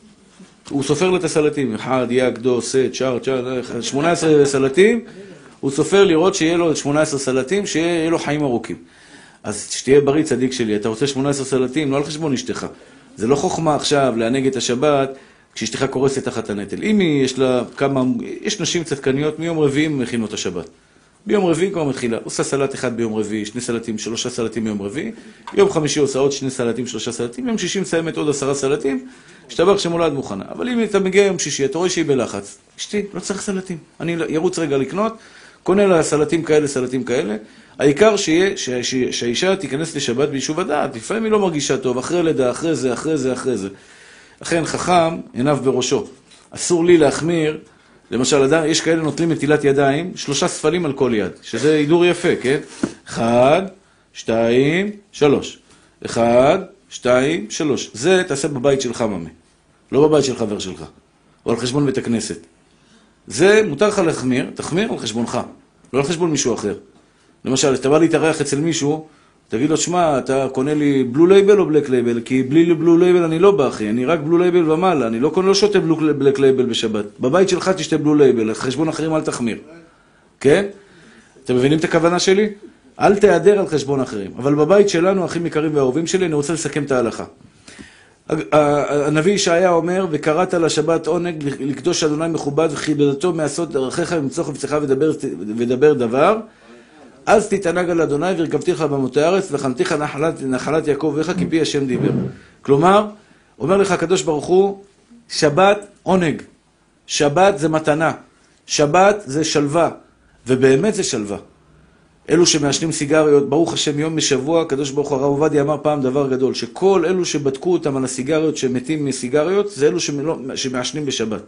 הוא סופר לו את הסלטים, אחד, יק, דו, סט, שער, שער, 18 סלטים, הוא סופר לראות שיהיה לו 18 סלטים, שיהיה לו חיים ארוכים. אז שתהיה בריא, צדיק שלי, אתה רוצה 18 סלטים, לא על חשבון אשתך. זה לא חוכמה עכשיו לענג את השבת כשאשתך קורסת תחת הנטל. אם היא, יש לה כמה, יש נשים צדקניות, מיום רביעי מכינות השבת. ביום רביעי כבר מתחילה, עושה סלט אחד ביום רביעי, שני סלטים, שלושה סלטים ביום רביעי, יום חמישי עושה עוד שני סלטים, שלושה סלטים, יום שישי מסיימת עוד עשרה סלטים, השתבח שמולד מוכנה. אבל אם אתה מגיע יום שישי, אתה רואה שהיא בלחץ, אשתי, לא צריך סלטים. אני ארוץ רגע לקנות, קונה לה סלטים כאלה, סלטים כאלה. העיקר שיהיה, שה- שה- שהאישה תיכנס לשבת ביישוב הדעת. לפעמים היא לא מרגישה טוב, אחרי לידה, אחרי זה, אחרי זה, אחרי זה. לכן חכם עיניו בראשו. אסור לי להחמיר, למשל, אדם, יש כאלה נוטלים נטילת ידיים, שלושה ספלים על כל יד, שזה הידור יפה, כן? אחד, שתיים, שלוש. אחד, שתיים, שלוש. זה תעשה בבית שלך, ממי. לא בבית של חבר שלך, או על חשבון בית הכנסת. זה, מותר לך להחמיר, תחמיר על חשבונך, לא על חשבון מישהו אחר. למשל, כשאתה בא להתארח אצל מישהו, תגיד לו, שמע, אתה קונה לי Blue Label או Black Label? כי בלי Blue Label אני לא בא, אחי, אני רק Blue Label ומעלה, אני לא קונה, לא שותה Blue- Black Label בשבת. בבית שלך תשתה Blue Label, חשבון אחרים אל תחמיר. כן? אתם מבינים את הכוונה שלי? אל תיעדר על חשבון אחרים. אבל בבית שלנו, אחים יקרים ואהובים שלי, אני רוצה לסכם את ההלכה. הנביא ישעיה אומר, וקראת לשבת עונג לקדוש אדוני מכובד וכיבדתו מעשות דרכיך ומצוא חפצך ודבר, ודבר דבר. אז תתענג על אדוני והרכבתיך במותי הארץ וחנתיך נחלת, נחלת יעקב אביך כי פי השם דיבר. כלומר, אומר לך הקדוש ברוך הוא, שבת עונג, שבת זה מתנה, שבת זה שלווה, ובאמת זה שלווה. אלו שמעשנים סיגריות, ברוך השם, יום בשבוע, הקדוש ברוך הוא, הרב עובדיה אמר פעם דבר גדול, שכל אלו שבדקו אותם על הסיגריות שמתים מסיגריות, זה אלו שמלא, שמעשנים בשבת.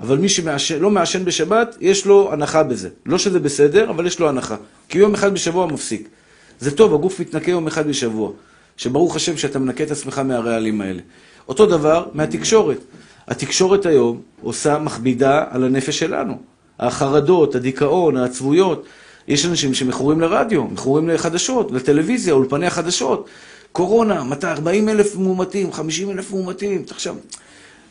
אבל מי שלא מעשן בשבת, יש לו הנחה בזה. לא שזה בסדר, אבל יש לו הנחה. כי יום אחד בשבוע מפסיק. זה טוב, הגוף מתנקה יום אחד בשבוע. שברוך השם שאתה מנקה את עצמך מהרעלים האלה. אותו דבר מהתקשורת. התקשורת היום עושה, מכבידה על הנפש שלנו. החרדות, הדיכאון, העצבויות. יש אנשים שמכורים לרדיו, מכורים לחדשות, לטלוויזיה, אולפני החדשות. קורונה, 40 אלף מאומתים, 50 אלף מאומתים, תחשב.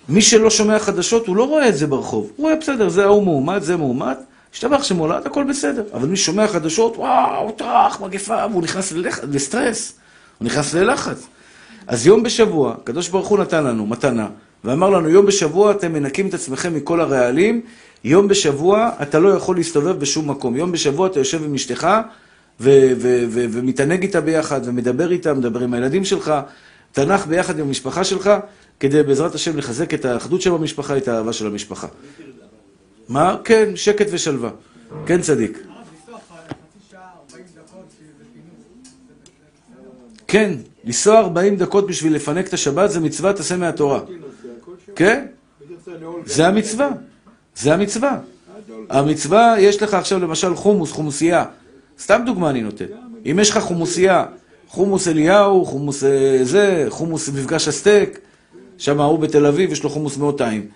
מי שלא שומע חדשות, הוא לא רואה את זה ברחוב. הוא רואה בסדר, זה ההוא מאומת, זה מאומת, השתבח שמולד, הכל בסדר. אבל מי שומע חדשות, וואו, טראח, מגפה, והוא נכנס ללח... לסטרס, הוא נכנס ללחץ. אז יום בשבוע, הקדוש ברוך הוא נתן לנו מתנה, ואמר לנו, יום בשבוע אתם מנקים את עצמכם מכל הרעלים, יום בשבוע אתה לא יכול להסתובב בשום מקום. יום בשבוע אתה יושב עם אשתך ומתענג איתה ביחד, ומדבר איתה, מדבר עם הילדים שלך, תנח ביחד עם המשפחה שלך, כדי בעזרת השם לחזק את האחדות של המשפחה, את האהבה של המשפחה. מה? כן, שקט ושלווה. כן, צדיק. כן, לנסוע 40 דקות בשביל לפנק את השבת זה מצווה, תעשה מהתורה. כן? זה המצווה. זה המצווה. המצווה, יש לך עכשיו למשל חומוס, חומוסייה. סתם דוגמה אני נותן. אם יש לך חומוסייה, חומוס אליהו, חומוס אה, זה, חומוס מפגש הסטייק, שם ההוא בתל אביב, יש לו חומוס מאוד טעים.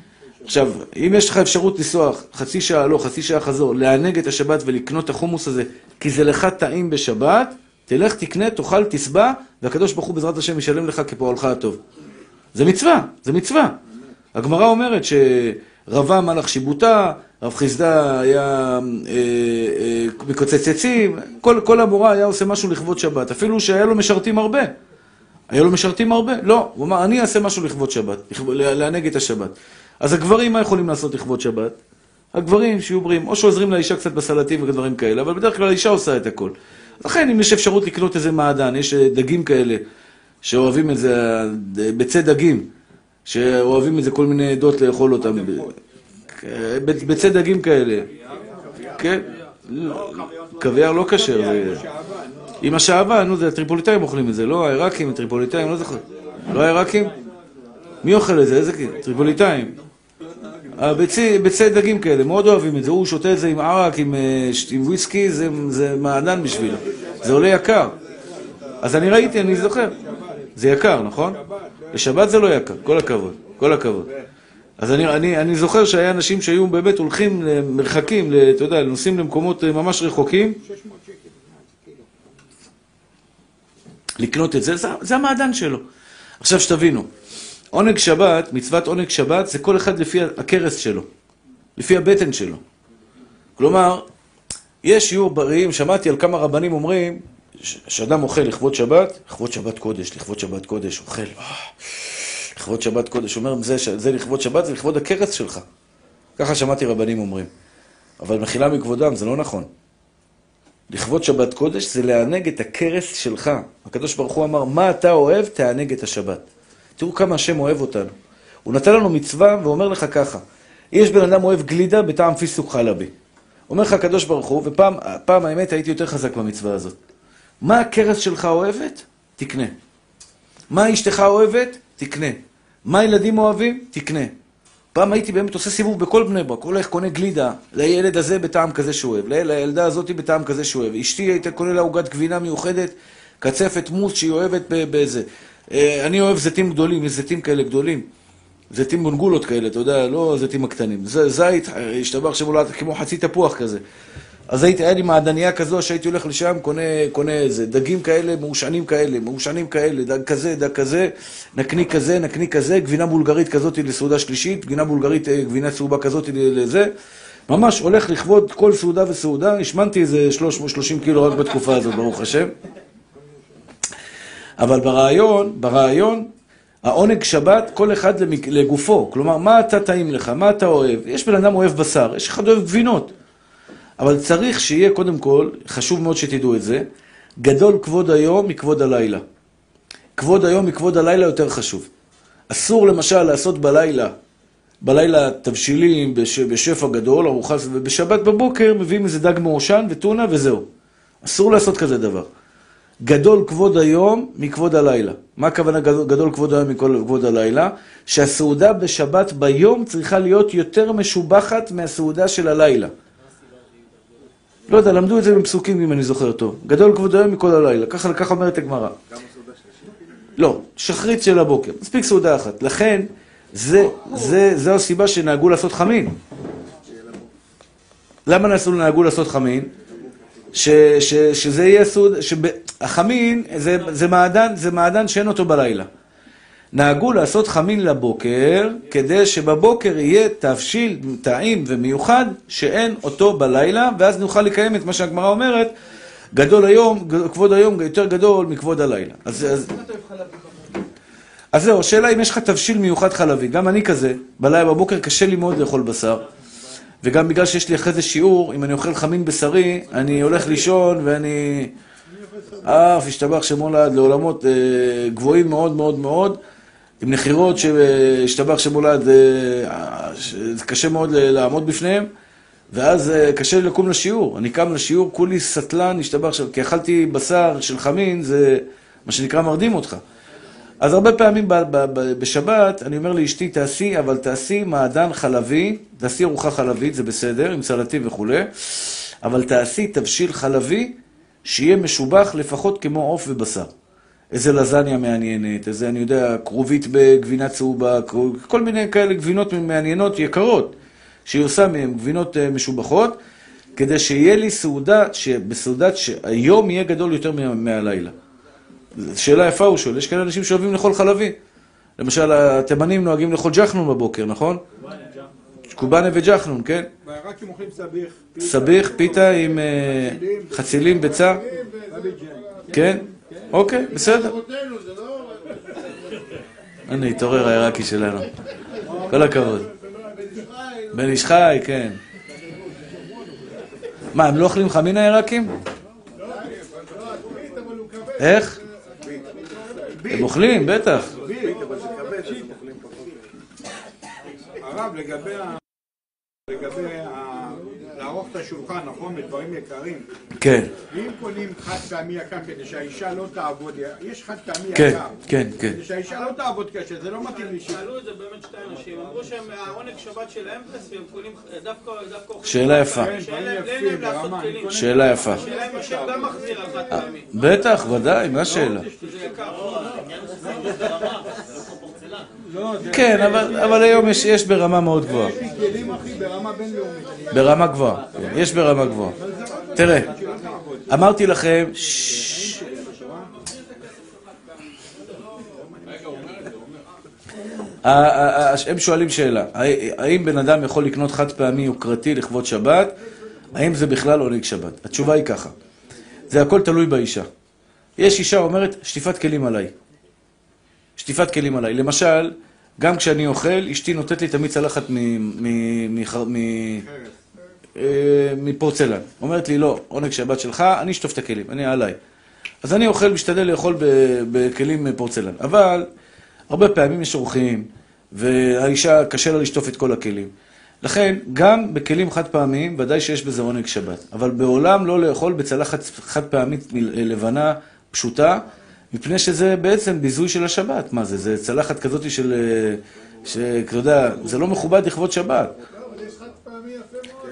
עכשיו, אם יש לך אפשרות לנסוע חצי שעה לא, חצי שעה חזור, לענג את השבת ולקנות את החומוס הזה, כי זה לך טעים בשבת, תלך, תקנה, תאכל, תשבע, והקדוש ברוך הוא בעזרת השם ישלם לך כפועלך הטוב. זה מצווה, זה מצווה. הגמרא אומרת שרבה מלאך שיבוטה, רב חיסדא היה אה, אה, מקוצץ עצים, כל, כל המורה היה עושה משהו לכבוד שבת, אפילו שהיה לו משרתים הרבה. היה לו משרתים הרבה? לא. הוא אמר, אני אעשה משהו לכבוד שבת, לענג את השבת. אז הגברים, מה יכולים לעשות לכבוד שבת? הגברים שיהיו בריאים, או שעוזרים לאישה קצת בסלטים ודברים כאלה, אבל בדרך כלל האישה עושה את הכל. לכן, אם יש אפשרות לקנות איזה מעדן, יש אה, דגים כאלה, שאוהבים את זה, ביצי דגים, שאוהבים את זה כל מיני עדות לאכול אותם. ביצי דגים כאלה. כן? קוויאר לא כשר. עם השעווה, נו, זה הטריפוליטאים אוכלים את זה, לא העיראקים, הטריפוליטאים, לא זוכר. לא העיראקים? מי אוכל את זה? איזה טריפוליטאים. ביצי דגים כאלה, מאוד אוהבים את זה. הוא שותה את זה עם ערק, עם, אה, וויסקי, זה, זה מעדן בשבילו. זה עולה יקר. אז אני ראיתי, אני זוכר. זה יקר, נכון? לשבת זה לא יקר, כל הכבוד, כל הכבוד. אז אני, אני, אני זוכר שהיה אנשים שהיו באמת הולכים למרחקים, אתה יודע, נוסעים למקומות אה, ממש רחוקים. לקנות את זה, זה, זה המעדן שלו. עכשיו שתבינו, עונג שבת, מצוות עונג שבת, זה כל אחד לפי הכרס שלו, לפי הבטן שלו. כלומר, יש שיעור בריאים, שמעתי על כמה רבנים אומרים, שאדם אוכל לכבוד שבת, לכבוד שבת קודש, לכבוד שבת קודש, אוכל, אה, לכבוד שבת קודש, אומר, זה, זה לכבוד שבת, זה לכבוד הכרס שלך. ככה שמעתי רבנים אומרים. אבל מחילה מכבודם, זה לא נכון. לכבוד שבת קודש זה לענג את הכרס שלך. הקדוש ברוך הוא אמר, מה אתה אוהב, תענג את השבת. תראו כמה השם אוהב אותנו. הוא נתן לנו מצווה ואומר לך ככה, יש בן אדם אוהב גלידה בטעם פיסוק חלבי. אומר לך הקדוש ברוך הוא, ופעם האמת הייתי יותר חזק במצווה הזאת. מה הכרס שלך אוהבת? תקנה. מה אשתך אוהבת? תקנה. מה הילדים אוהבים? תקנה. פעם הייתי באמת עושה סיבוב בכל בני ברק, הולך, קונה גלידה, לילד הזה בטעם כזה שהוא אוהב, לילדה הזאת בטעם כזה שהוא אוהב. אשתי הייתה קונה לה עוגת גבינה מיוחדת, קצפת מוס שהיא אוהבת באיזה. אה, אני אוהב זיתים גדולים, יש זיתים כאלה גדולים. זיתים גונגולות כאלה, אתה יודע, לא זיתים הקטנים. זית, השתבח שמולד, כמו חצי תפוח כזה. אז הייתי, היה לי מעדניה כזו שהייתי הולך לשם, קונה, קונה איזה דגים כאלה, מעושנים כאלה, מעושנים כאלה, דג כזה, דג כזה, נקניק כזה, נקניק כזה, גבינה בולגרית כזאת לסעודה שלישית, גבינה בולגרית, אה, גבינה צהובה כזאת לזה. ממש הולך לכבוד כל סעודה וסעודה, השמנתי איזה 330 קילו רק בתקופה הזאת, ברוך השם. אבל ברעיון, ברעיון, העונג שבת, כל אחד לגופו. כלומר, מה אתה טעים לך, מה אתה אוהב. יש בן אדם אוהב בשר, יש אחד אוהב גבינות. אבל צריך שיהיה, קודם כל, חשוב מאוד שתדעו את זה, גדול כבוד היום מכבוד הלילה. כבוד היום מכבוד הלילה יותר חשוב. אסור למשל לעשות בלילה, בלילה תבשילים בש, בשפע גדול, ארוחה, ובשבת בבוקר מביאים איזה דג מעושן וטונה וזהו. אסור לעשות כזה דבר. גדול כבוד היום מכבוד הלילה. מה הכוונה גדול, גדול כבוד היום מכבוד הלילה? שהסעודה בשבת ביום צריכה להיות יותר משובחת מהסעודה של הלילה. לא יודע, למדו את זה בפסוקים אם אני זוכר טוב. גדול כבוד היום מכל הלילה. ככה, אומרת הגמרא. לא, שחרית של הבוקר. מספיק סעודה אחת. לכן, זה, זה, זו הסיבה שנהגו לעשות חמין. למה נהגו לעשות חמין? ש, ש, שזה יהיה סעודה, שהחמין זה, זה מעדן, זה מעדן שאין אותו בלילה. נהגו לעשות חמין לבוקר, כדי שבבוקר יהיה תבשיל טעים ומיוחד שאין אותו בלילה, ואז נוכל לקיים את מה שהגמרא אומרת, גדול היום, כבוד היום יותר גדול מכבוד הלילה. אז, אז, אז זהו, השאלה אם יש לך תבשיל מיוחד חלבי, גם אני כזה, בלילה בבוקר קשה לי מאוד לאכול בשר, וגם בגלל שיש לי אחרי זה שיעור, אם אני אוכל חמין בשרי, אני הולך לישון ואני אף השתבח שמו לעד לעולמות אה, גבוהים מאוד מאוד מאוד, עם נחירות שהשתבח שמו לעד, אה, זה קשה מאוד לעמוד בפניהם, ואז אה, קשה לי לקום לשיעור. אני קם לשיעור, כולי סטלן, השתבח שם, כי אכלתי בשר של חמין, זה מה שנקרא מרדים אותך. אז הרבה פעמים בשבת אני אומר לאשתי, תעשי, אבל תעשי מעדן חלבי, תעשי ארוחה חלבית, זה בסדר, עם סלטים וכולי, אבל תעשי תבשיל חלבי שיהיה משובח לפחות כמו עוף ובשר. איזה לזניה מעניינת, איזה, אני יודע, כרובית בגבינה צהובה, כל מיני כאלה גבינות מעניינות, יקרות, שהיא עושה מהן גבינות אה, משובחות, כדי שיהיה לי סעודה, שבסעודת שהיום יהיה גדול יותר מה- מהלילה. שאלה יפה הוא שואל, יש כאלה אנשים שאוהבים לאכול חלבי. למשל, התימנים נוהגים לאכול ג'חנון בבוקר, נכון? קובאנה וג'חנון, כן? בעיראקים אוכלים סביח. סביח, פיתה עם אה, חצילים, ביצה. כן? אוקיי, בסדר. לא... הנה, התעורר העיראקי שלנו. כל הכבוד. בן איש חי, כן. מה, הם לא אוכלים חמין העיראקים? איך? הם אוכלים, בטח. הרב, לגבי ה... לערוך את השולחן, נכון, בדברים יקרים. כן, ואם קונים חד פעמי יקר כדי שהאישה לא תעבוד, יש חד פעמי כן, יקר. כן, כן. כדי שהאישה לא תעבוד קשה, זה לא מתאים לי. שאלו את זה באמת שתי אנשים, אמרו שהעונג שבת שלהם פרס והם קונים דווקא שאלה יפה. כן, שאלה יפה. השם גם מחזיר על חד פעמי. בטח, ודאי, מה השאלה? כן, אבל היום יש- ברמה מאוד גבוהה. ברמה גבוהה, כן, יש ברמה גבוהה. תראה, אמרתי לכם, הם שואלים שאלה, האם בן אדם יכול לקנות חד פעמי יוקרתי לכבוד שבת? האם זה בכלל עונג שבת? התשובה היא ככה, זה הכל תלוי באישה. יש אישה אומרת, שטיפת כלים עליי. שטיפת כלים עליי. למשל, גם כשאני אוכל, אשתי נותנת לי תמיד צלחת אה, מפורצלן. אומרת לי, לא, עונג שבת שלך, אני אשטוף את הכלים, אני עליי. אז אני אוכל, משתדל לאכול בכלים פורצלן. אבל הרבה פעמים יש אורחים, והאישה, קשה לה לשטוף את כל הכלים. לכן, גם בכלים חד פעמיים, ודאי שיש בזה עונג שבת. אבל בעולם לא לאכול בצלחת חד פעמית לבנה פשוטה, מפני שזה בעצם ביזוי של השבת. מה זה? זה צלחת כזאת של... אה, שאתה יודע, זה לא מכובד לכבוד שבת.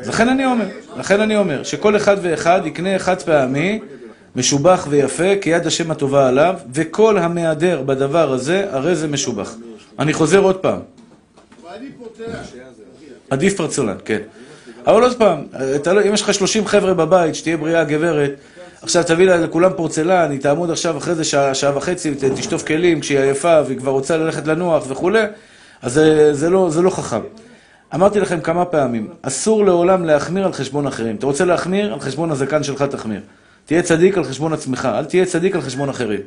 לכן אני אומר, לכן אני אומר, שכל אחד ואחד יקנה חד פעמי, משובח ויפה, כיד השם הטובה עליו, וכל המהדר בדבר הזה, הרי זה משובח. אני חוזר עוד פעם. עדיף פרצלן, כן. אבל עוד פעם, אתה לא, אם יש לך 30 חבר'ה בבית, שתהיה בריאה גברת, עכשיו תביא לה לכולם פורצלן, היא תעמוד עכשיו אחרי זה שעה, שעה וחצי, תשטוף כלים כשהיא עייפה והיא כבר רוצה ללכת לנוח וכולי, אז זה, זה, לא, זה לא חכם. אמרתי לכם כמה פעמים, אסור לעולם להחמיר על חשבון אחרים. אתה רוצה להחמיר, על חשבון הזקן שלך תחמיר. תהיה צדיק על חשבון עצמך, אל תהיה צדיק על חשבון אחרים.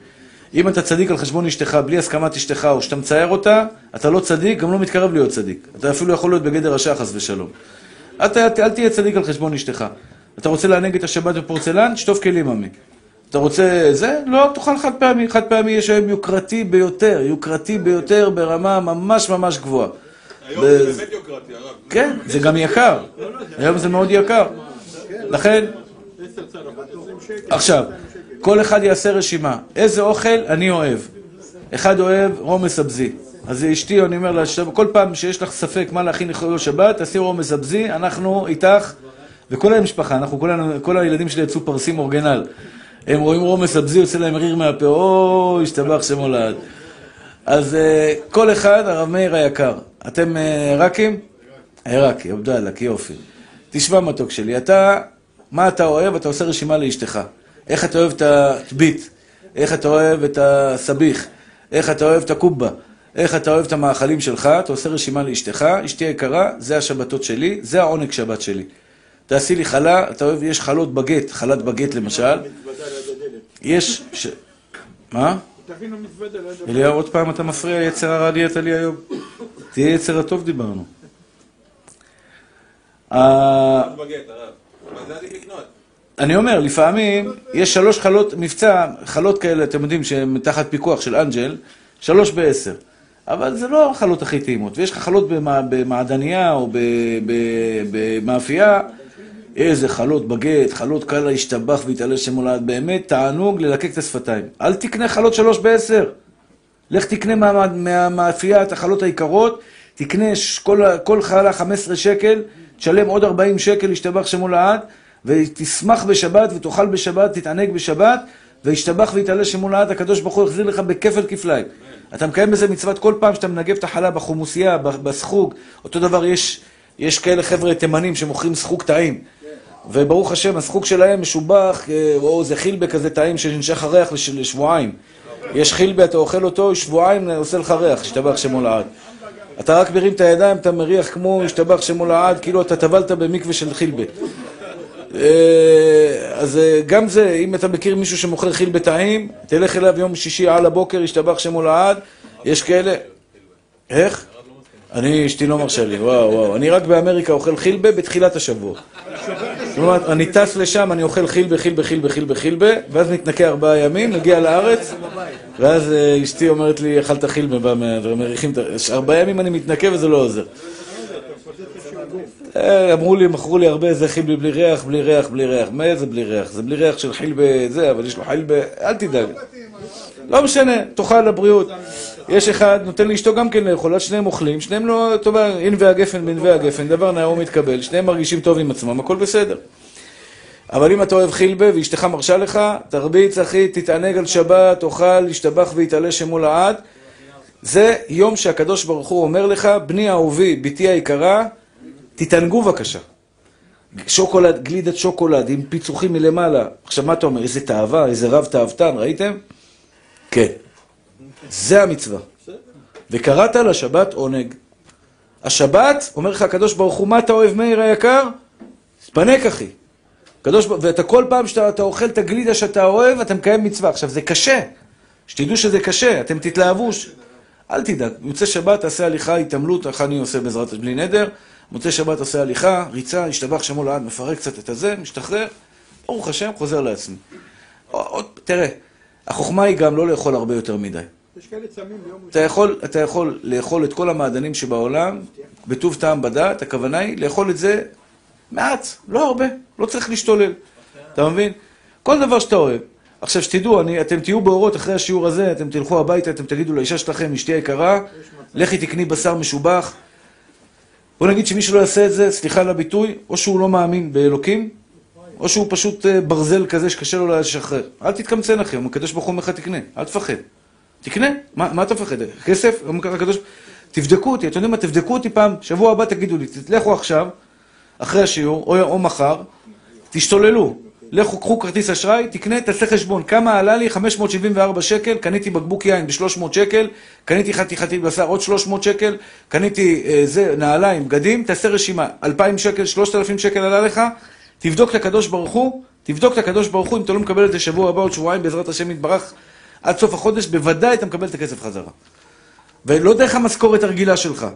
אם אתה צדיק על חשבון אשתך, בלי הסכמת אשתך, או שאתה מצייר אותה, אתה לא צדיק, גם לא מתקרב להיות צדיק. אתה אפילו יכול להיות בגדר רשע, חס ושלום. אתה, אל תהיה צדיק על חשבון אשתך. אתה רוצה לענג את השבת בפורצלן? תשטוף כלים, עמי. אתה רוצה זה? לא, תאכל חד פעמי. חד פעמי יש היום יוקרתי ביותר, יוקרתי ביותר ברמה ממש ממש גבוהה. היום זה באמת יוקרתי, הרב. כן, זה גם יקר. היום זה מאוד יקר. לכן, עשר צלחות, 20 שקל. עכשיו, כל אחד יעשה רשימה. איזה אוכל אני אוהב? אחד אוהב רומס אבזי. אז אשתי, אני אומר לה, "שב- כל פעם שיש לך ספק מה להכין לכבוד שבת, תעשי רומס אבזי, אנחנו איתך, וכל המשפחה, אנחנו כולנו, כל הילדים שלי יצאו פרסים אורגנל. הם רואים רומס אבזי, יוצא להם ריר מהפה, או, השתבח שמו לעד. אז אה, כל אחד, הרב מאיר היקר, אתם אה, עיראקים? עיראקי, עבדאללה, יופי. תשמע מתוק שלי, אתה, מה אתה אוהב? אתה עושה רשימה לאשתך. איך אתה אוהב את הטביט? איך אתה אוהב את הסביח? איך אתה אוהב את הקובה? איך אתה אוהב את המאכלים שלך? אתה עושה רשימה לאשתך, אשתי היקרה, זה השבתות שלי, זה העונג שבת שלי. תעשי לי חלה, אתה אוהב, יש חלות בגט, חלת בגט למשל. יש... ש... מה? תכין לו מזוודה ליד הדלת. אליהו, עוד פעם אתה מפריע, יצר הרע נהיית לי היום. תהיה יצר הטוב דיברנו. אה. אני אומר, לפעמים יש שלוש חלות מבצע, חלות כאלה, אתם יודעים, שהן תחת פיקוח של אנג'ל, שלוש בעשר. אבל זה לא החלות הכי טעימות. ויש לך חלות במע- במעדניה או ב- ב- במאפייה, איזה חלות בגט, חלות קלה השתבח והתעלה שם הולד. באמת תענוג ללקק את השפתיים. אל תקנה חלות שלוש בעשר. לך תקנה מה- מהמאפייה את החלות היקרות, תקנה כל, כל חלה 15 שקל, תשלם עוד 40 שקל, ישתבח שמו לעד, ותשמח בשבת ותאכל בשבת, תתענג בשבת, וישתבח ויתעלה שמו לעד, הקדוש ברוך הוא יחזיר לך בכפל כפליים. אתה מקיים בזה מצוות כל פעם שאתה מנגב את החלה בחומוסייה, בסחוג, אותו דבר יש, יש כאלה חבר'ה תימנים שמוכרים סחוג טעים. וברוך השם, הסחוג שלהם משובח, אה, או זה חילבה כזה טעים שננשך הריח לש- לשבועיים. יש חילבה, אתה אוכל אותו, שבועיים עושה לך ריח, השתבח שמו לעד. אתה רק מרים את הידיים, אתה מריח כמו השתבח שמו לעד, כאילו אתה טבלת במקווה של חילבה. אה, אז אה, גם זה, אם אתה מכיר מישהו שמוכר חילבה טעים, תלך אליו יום שישי על הבוקר, השתבח שמו לעד, יש כאלה... איך? אני, אשתי לא מרשה לי, וואו וואו. אני רק באמריקה אוכל חילבה בתחילת השבוע. כלומר, אני טס לשם, אני אוכל חילבה, חילבה, חילבה, חילבה, חילבה, ואז מתנקה ארבעה ימים, מגיע לארץ, ואז אה, אשתי אומרת לי, אכלת חילבה, ומריחים את ה... ארבעה ימים אני מתנקה וזה לא עוזר. אה, אמרו לי, מכרו לי הרבה, זה חילבה בלי ריח, בלי ריח, בלי ריח. מה זה בלי ריח? זה בלי ריח של חילבה זה, אבל יש לו חילבה, אל תדאג. לא משנה, תאכל לבריאות. יש אחד, נותן לאשתו גם כן לאכול, אז שניהם אוכלים, שניהם לא, טוב, ענבי הגפן בנבי הגפן, דבר נאור מתקבל, שניהם מרגישים טוב עם עצמם, הכל בסדר. אבל אם אתה אוהב חילבה ואשתך מרשה לך, תרביץ אחי, תתענג על שבת, תאכל, ישתבח ויתעלה שמו לעד. זה יום שהקדוש ברוך הוא אומר לך, בני אהובי, בתי היקרה, תתענגו בבקשה. שוקולד, גלידת שוקולד עם פיצוחים מלמעלה. עכשיו, מה אתה אומר? איזה תאווה, איזה רב תאוותן, ראיתם? כן. זה המצווה. וקראת לשבת עונג. השבת, אומר לך הקדוש ברוך הוא, מה אתה אוהב מאיר היקר? ספנק אחי. קדוש ואתה כל פעם שאתה אתה אוכל את הגלידה שאתה אוהב, אתה מקיים מצווה. עכשיו, זה קשה. שתדעו שזה קשה, אתם תתלהבו. אל תדאג, יוצא שבת, תעשה הליכה, התעמלות, איך אני עושה בעזרת השם בלי נדר. מוצא שבת עושה הליכה, ריצה, השתבח שמו לעד, מפרק קצת את הזה, משתחרר, ברוך השם, חוזר לעצמי. עוד, תראה, החוכמה היא גם לא לאכול הרבה יותר מדי. אתה יכול, אתה יכול לאכול את כל המעדנים שבעולם, בטוב טעם בדעת, הכוונה היא לאכול את זה מעט, לא הרבה, לא צריך להשתולל. אתה מבין? כל דבר שאתה אוהב. עכשיו שתדעו, אני, אתם תהיו באורות אחרי השיעור הזה, אתם תלכו הביתה, אתם תגידו לאישה שלכם, אשתי היקרה, לכי תקני בשר משובח. בוא נגיד שמי שלא יעשה את זה, סליחה על הביטוי, או שהוא לא מאמין באלוקים, או שהוא פשוט אה, ברזל כזה שקשה לו לשחרר. אל תתקמצן אחי, הקדוש ברוך הוא אומר לך תקנה, אל תפחד. תקנה, מה, מה אתה מפחד? כסף? הקדוש... תבדקו אותי, אתם יודעים מה? תבדקו אותי פעם, שבוע הבא תגידו לי, תלכו עכשיו, אחרי השיעור, או, או מחר, תשתוללו. לכו, קחו כרטיס אשראי, תקנה, תעשה חשבון. כמה עלה לי? 574 שקל, קניתי בקבוק יין ב-300 שקל, קניתי חתיכתי בשר עוד 300 שקל, קניתי אה, זה, נעליים, בגדים, תעשה רשימה. 2,000 שקל, 3,000 שקל עלה לך, תבדוק את הקדוש ברוך הוא, תבדוק את הקדוש ברוך הוא, אם אתה לא מקבל את זה שבוע הבא עוד שבועיים, בעזרת השם יתברך, עד סוף החודש בוודאי אתה מקבל את הכסף חזרה. ולא דרך המשכורת הרגילה שלך.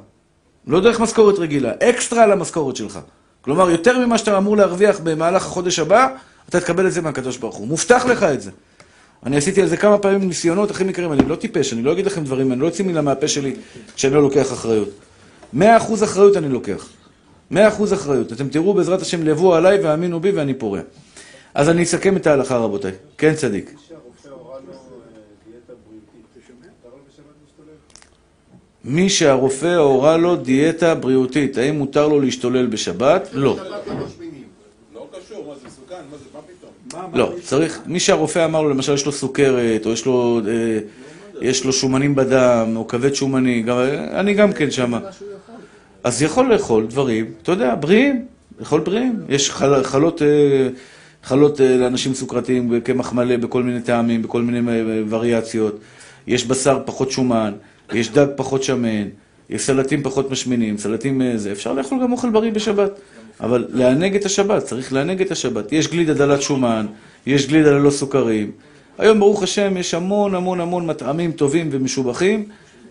לא דרך משכורת רגילה, אקסטרה על המשכורת שלך. כלומר, יותר ממה שאתה אמור להרוויח במהלך החודש הבא, אתה תקבל את זה מהקדוש ברוך הוא. מובטח לך את זה. אני עשיתי על זה כמה פעמים ניסיונות הכי מקרים, אני לא טיפש, אני לא אגיד לכם דברים, אני לא אוציא מילה מהפה שלי שאני לא לוקח אחריות. מאה אחוז אחריות אני לוקח. מאה אחוז אחריות. אתם תראו בעזרת השם לבוא עליי והאמינו בי ואני פורע. אז אני אסכם את ההלכה רבותיי. כן צדיק. מי שהרופא הורה לו דיאטה בריאותית, האם מותר לו להשתולל בשבת? לא. לא. לא לא, צריך, מי שהרופא אמר לו, למשל יש לו סוכרת, או יש לו, אה, יש לו שומנים בדם, או כבד שומני, גם, אני גם כן שמה. אז יכול לאכול דברים, אתה יודע, בריאים, לאכול בריאים. יש חל, חלות, אה, חלות אה, לאנשים סוכרתיים בקמח מלא, בכל מיני טעמים, בכל מיני וריאציות. יש בשר פחות שומן, יש דג פחות שמן, יש סלטים פחות משמינים, סלטים אה, זה. אפשר לאכול גם אוכל בריא בשבת. אבל לענג את השבת, צריך לענג את השבת. יש גלידה דלת שומן, יש גלידה ללא סוכרים. היום, ברוך השם, יש המון המון המון מטעמים טובים ומשובחים,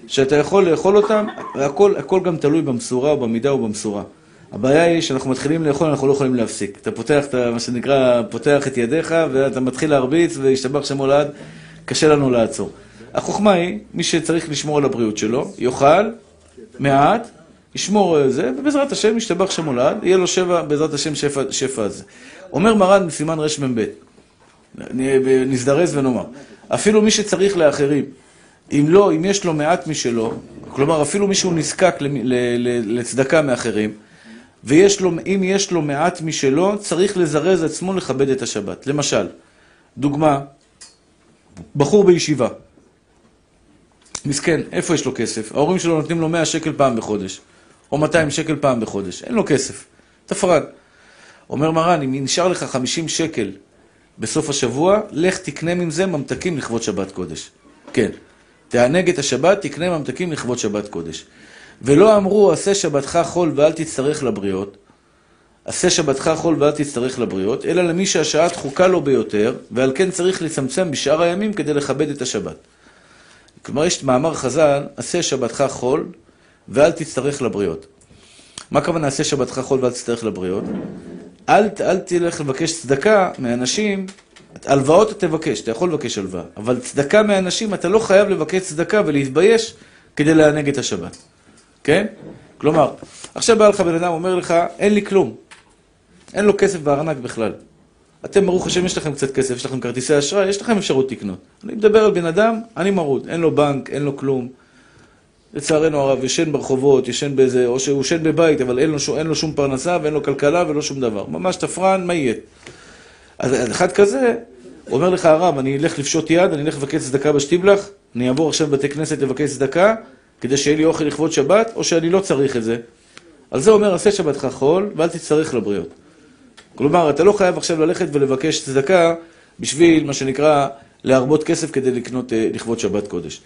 שאתה יכול לאכול אותם, והכל הכל גם תלוי במשורה או במידה או במשורה. הבעיה היא שאנחנו מתחילים לאכול, אנחנו לא יכולים להפסיק. אתה פותח, את ה- מה שנקרא, פותח את ידיך, ואתה מתחיל להרביץ, וישתבח שם הולד, קשה לנו לעצור. החוכמה היא, מי שצריך לשמור על הבריאות שלו, יאכל מעט, ישמור על זה, ובעזרת השם ישתבח שם הולד, יהיה לו שבע, בעזרת השם שפע, שפע על זה. אומר מרן בסימן רמ"ב, נזדרז ונאמר, אפילו מי שצריך לאחרים, אם לא, אם יש לו מעט משלו, כלומר אפילו מישהו נזקק למ- ל- ל- לצדקה מאחרים, ויש לו, אם יש לו מעט משלו, צריך לזרז עצמו לכבד את השבת. למשל, דוגמה, בחור בישיבה, מסכן, איפה יש לו כסף? ההורים שלו נותנים לו 100 שקל פעם בחודש, או 200 שקל פעם בחודש, אין לו כסף, תפרן. אומר מרן, אם נשאר לך 50 שקל בסוף השבוע, לך תקנה מזה ממתקים לכבוד שבת קודש. כן, תענג את השבת, תקנה ממתקים לכבוד שבת קודש. ולא אמרו, עשה שבתך חול ואל תצטרך לבריות, עשה שבתך חול ואל תצטרך לבריות, אלא למי שהשעה דחוקה לו ביותר, ועל כן צריך לצמצם בשאר הימים כדי לכבד את השבת. כלומר, יש מאמר חז"ל, עשה שבתך חול ואל תצטרך לבריות. מה הכוונה עשה שבתך חול ואל תצטרך לבריות? אל, אל תלך לבקש צדקה מאנשים, הלוואות אתה תבקש, אתה יכול לבקש הלוואה, אבל צדקה מאנשים אתה לא חייב לבקש צדקה ולהתבייש כדי לענג את השבת, כן? כלומר, עכשיו בא לך בן אדם, אומר לך, אין לי כלום, אין לו כסף בארנק בכלל. אתם, ברוך השם, יש לכם קצת כסף, יש לכם כרטיסי אשראי, יש לכם אפשרות לקנות. אני מדבר על בן אדם, אני מרוד, אין לו בנק, אין לו כלום. לצערנו הרב, ישן ברחובות, ישן באיזה, או שהוא ישן בבית, אבל אין לו, אין לו שום פרנסה ואין לו כלכלה ולא שום דבר. ממש תפרן, מה יהיה? אז אחד כזה, אומר לך הרב, אני אלך לפשוט יד, אני אלך לבקש צדקה בשטיבלח, אני אעבור עכשיו בבתי כנסת לבקש צדקה, כדי שיהיה לי אוכל לכבוד שבת, או שאני לא צריך את זה. על זה אומר, עשה שבתך חול, ואל תצטרך לבריות. כלומר, אתה לא חייב עכשיו ללכת ולבקש צדקה בשביל, מה שנקרא, להרבות כסף כדי לקנות אה, לכבוד שבת קודש.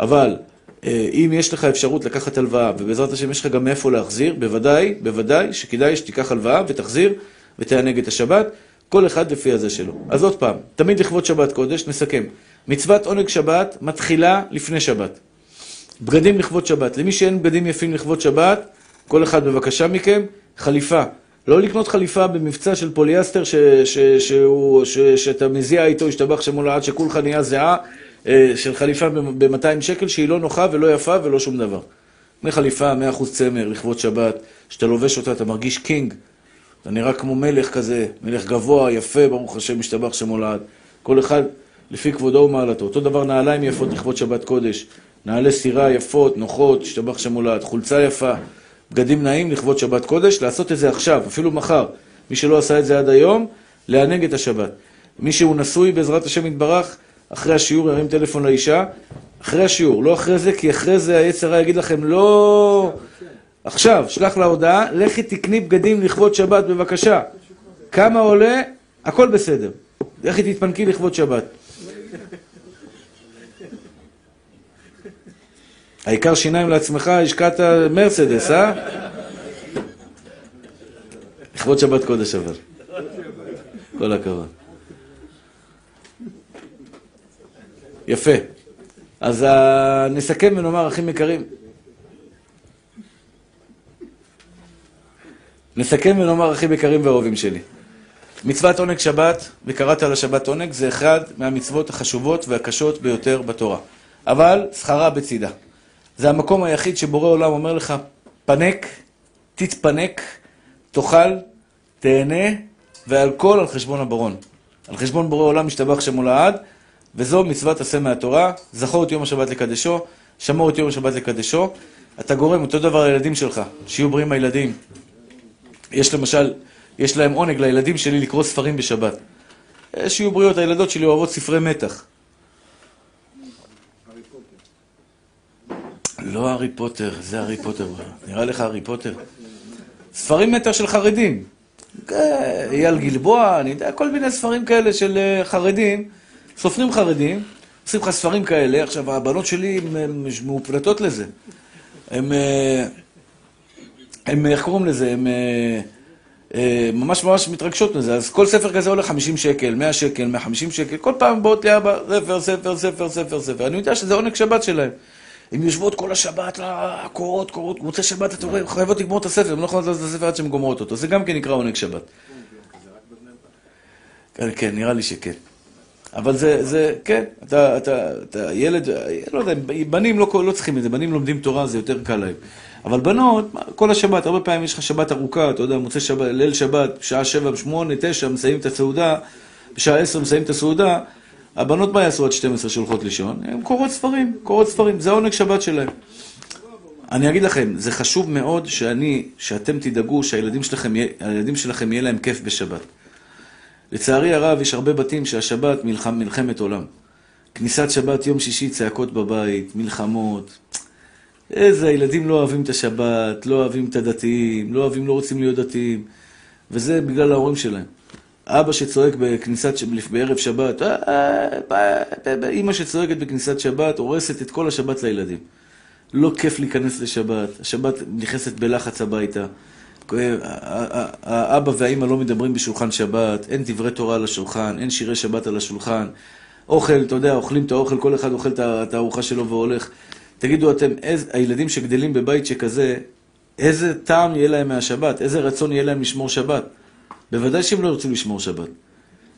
אבל אה, אם יש לך אפשרות לקחת הלוואה, ובעזרת השם יש לך גם מאיפה להחזיר, בוודאי, בוודאי שכדאי שתיקח הלוואה ותחזיר ותענג את השבת, כל אחד לפי הזה שלו. אז עוד פעם, תמיד לכבוד שבת קודש, נסכם. מצוות עונג שבת מתחילה לפני שבת. בגדים לכבוד שבת. למי שאין בגדים יפים לכבוד שבת, כל אחד בבקשה מכם, חליפה. לא לקנות חליפה במבצע של פוליאסטר ש, ש, שהוא, ש, שאתה מזיע איתו, ישתבח שמו לעד שכולך נהיה זיעה אה, של חליפה ב-200 שקל שהיא לא נוחה ולא יפה ולא שום דבר. קנה חליפה 100% צמר לכבוד שבת, שאתה לובש אותה אתה מרגיש קינג, אתה נראה כמו מלך כזה, מלך גבוה, יפה, ברוך השם, משתבח שמו לעד. כל אחד לפי כבודו ומעלתו. אותו דבר נעליים יפות לכבוד שבת קודש, נעלי סירה יפות, נוחות, השתבח שמו לעד, חולצה יפה, בגדים נעים לכבוד שבת קודש, לעשות את זה עכשיו, אפילו מחר. מי שלא עשה את זה עד היום, לענג את השבת. מי שהוא נשוי בעזרת השם יתברך, אחרי השיעור ירים טלפון לאישה, אחרי השיעור, לא אחרי זה, כי אחרי זה היצר הרע יגיד לכם, לא... עכשיו, שלח לה הודעה, לכי תקני בגדים לכבוד שבת בבקשה. כמה עולה? הכל בסדר. לכי תתפנקי לכבוד שבת. העיקר שיניים לעצמך, השקעת מרצדס, אה? לכבוד שבת קודש אבל. כל הכבוד. יפה. אז אה, נסכם ונאמר, אחים יקרים. נסכם ונאמר, אחים יקרים ואהובים שלי. מצוות עונג שבת, וקראת על השבת עונג, זה אחד מהמצוות החשובות והקשות ביותר בתורה. אבל שכרה בצידה. זה המקום היחיד שבורא עולם אומר לך, פנק, תתפנק, תאכל, תהנה, ועל כל על חשבון הברון. על חשבון בורא עולם משתבח שמו לעד, וזו מצוות עשה מהתורה, זכור את יום השבת לקדשו, שמור את יום השבת לקדשו. אתה גורם אותו דבר לילדים שלך, שיהיו בריאים הילדים. יש למשל, יש להם עונג לילדים שלי לקרוא ספרים בשבת. אה, שיהיו בריאות, הילדות שלי אוהבות ספרי מתח. לא הארי פוטר, זה הארי פוטר. נראה לך הארי פוטר? ספרים מתח של חרדים. אה, אייל גלבוע, אני יודע, כל מיני ספרים כאלה של אה, חרדים, סופרים חרדים, עושים לך ספרים כאלה. עכשיו, הבנות שלי הן מאופלטות לזה. הן, הן, איך קוראים לזה? הן ממש ממש מתרגשות מזה. אז כל ספר כזה עולה 50 שקל, 100 שקל, 150 שקל, כל פעם באות לי אבא, ספר, ספר, ספר, ספר, ספר. אני יודע שזה עונג שבת שלהם. הן יושבות כל השבת, קורות, קורות, מוצאי שבת, אתה רואה, חייבות לגמור את הספר, הן לא יכולות לעשות את הספר עד שהן גומרות אותו. זה גם כן נקרא עונג שבת. כן, כן, נראה לי שכן. אבל זה, זה, כן, אתה, אתה, אתה ילד, לא יודע, בנים לא, לא צריכים את זה, בנים לומדים תורה, זה יותר קל להם. אבל בנות, כל השבת, הרבה פעמים יש לך שבת ארוכה, אתה יודע, מוצאי שבת, ליל שבת, בשעה שבע, שמונה, תשע, מסיימים את הסעודה, בשעה עשר מסיימים את הסעודה, הבנות מה יעשו עד 12 שהולכות לישון? הן קוראות ספרים, קוראות ספרים, זה העונג שבת שלהם. אני אגיד לכם, זה חשוב מאוד שאני, שאתם תדאגו שהילדים שלכם, הילדים שלכם יהיה להם כיף בשבת. לצערי הרב, יש הרבה בתים שהשבת מלחם, מלחמת עולם. כניסת שבת, יום שישי, צעקות בבית, מלחמות. איזה, הילדים לא אוהבים את השבת, לא אוהבים את הדתיים, לא אוהבים, לא רוצים להיות דתיים. וזה בגלל ההורים שלהם. אבא שצועק בכניסת, בערב שבת, אה, אה, אימא שצועקת בכניסת שבת, הורסת את כל השבת לילדים. לא כיף להיכנס לשבת, השבת נכנסת בלחץ הביתה. האבא והאימא לא מדברים בשולחן שבת, אין דברי תורה על השולחן, אין שירי שבת על השולחן. אוכל, אתה יודע, אוכלים את האוכל, כל אחד אוכל את הארוחה שלו והולך. תגידו אתם, איז, הילדים שגדלים בבית שכזה, איזה טעם יהיה להם מהשבת? איזה רצון יהיה להם לשמור שבת? בוודאי שהם לא ירצו לשמור שבת.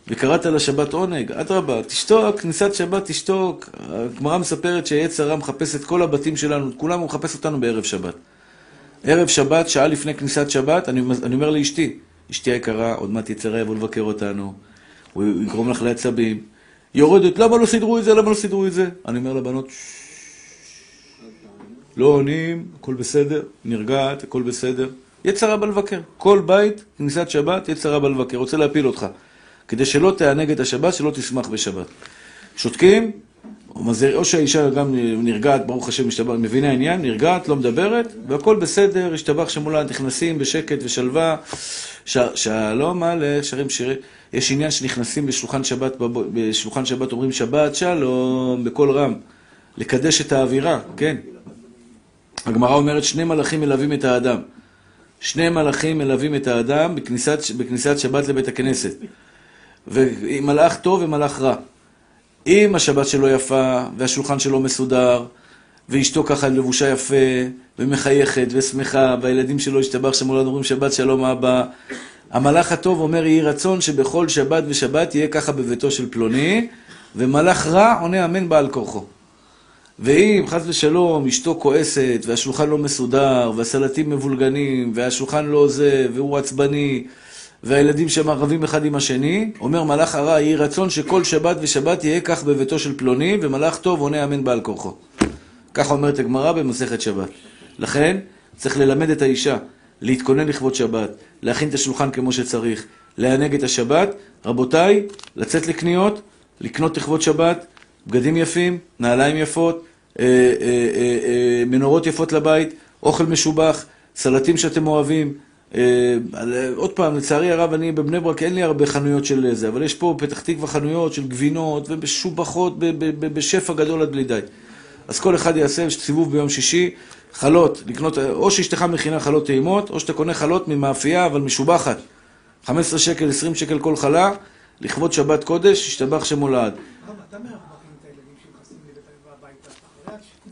וקראת לשבת עונג, אדרבה, תשתוק, כניסת שבת תשתוק. הגמרא מספרת שיצר הרע מחפש את כל הבתים שלנו, כולם הוא מחפש אותנו בערב שבת. ערב שבת, שעה לפני כניסת שבת, אני, אני אומר לאשתי, אשתי היקרה, עוד מעט יצא רע יבוא לבקר אותנו, הוא יגרום לך לעצבים. יורדת, למה לא סידרו את זה? למה לא סידרו את זה? אני אומר לבנות, לא עונים, הכל בסדר, נרגעת, הכל בסדר. יצר רע בא לבקר. כל בית, כניסת שבת, יצר רע בא לבקר, רוצה להפיל אותך. כדי שלא תענג את השבת, שלא תשמח בשבת. שותקים, או שהאישה גם נרגעת, ברוך השם, משתבח, מבינה עניין, נרגעת, לא מדברת, והכל בסדר, השתבח שמולד, נכנסים בשקט ושלווה, ש... שלום מלך, שרים שירים. יש עניין שנכנסים בשולחן שבת, בשולחן שבת אומרים שבת שלום, בקול רם, לקדש את האווירה, כן. הגמרא אומרת, שני מלאכים מלווים את האדם. שני מלאכים מלווים את האדם בכניסת, בכניסת שבת לבית הכנסת. ומלאך טוב ומלאך רע. אם השבת שלו יפה, והשולחן שלו מסודר, ואשתו ככה לבושה יפה, ומחייכת ושמחה, והילדים שלו השתבח שמולד אומרים שבת שלום אבא, המלאך הטוב אומר יהי רצון שבכל שבת ושבת יהיה ככה בביתו של פלוני, ומלאך רע עונה אמן בעל כורחו. ואם חס ושלום אשתו כועסת, והשולחן לא מסודר, והסלטים מבולגנים, והשולחן לא זה, והוא עצבני, והילדים שם רבים אחד עם השני, אומר מלאך הרע, יהי רצון שכל שבת ושבת יהיה כך בביתו של פלוני, ומלאך טוב עונה אמן בעל כורחו. ככה אומרת הגמרא במסכת שבת. לכן, צריך ללמד את האישה להתכונן לכבוד שבת, להכין את השולחן כמו שצריך, לענג את השבת. רבותיי, לצאת לקניות, לקנות לכבוד שבת, בגדים יפים, נעליים יפות, מנורות יפות לבית, אוכל משובח, סלטים שאתם אוהבים. עוד פעם, לצערי הרב, אני בבני ברק אין לי הרבה חנויות של זה, אבל יש פה בפתח תקווה חנויות של גבינות ומשובחות בשפע גדול עד בלי די. אז כל אחד יעשה סיבוב ביום שישי, חלות, לקנות, או שאשתך מכינה חלות טעימות, או שאתה קונה חלות ממאפייה, אבל משובחת. 15 שקל, 20 שקל כל חלה, לכבוד שבת קודש, השתבח שמולד. אתה מארח את הילדים שלך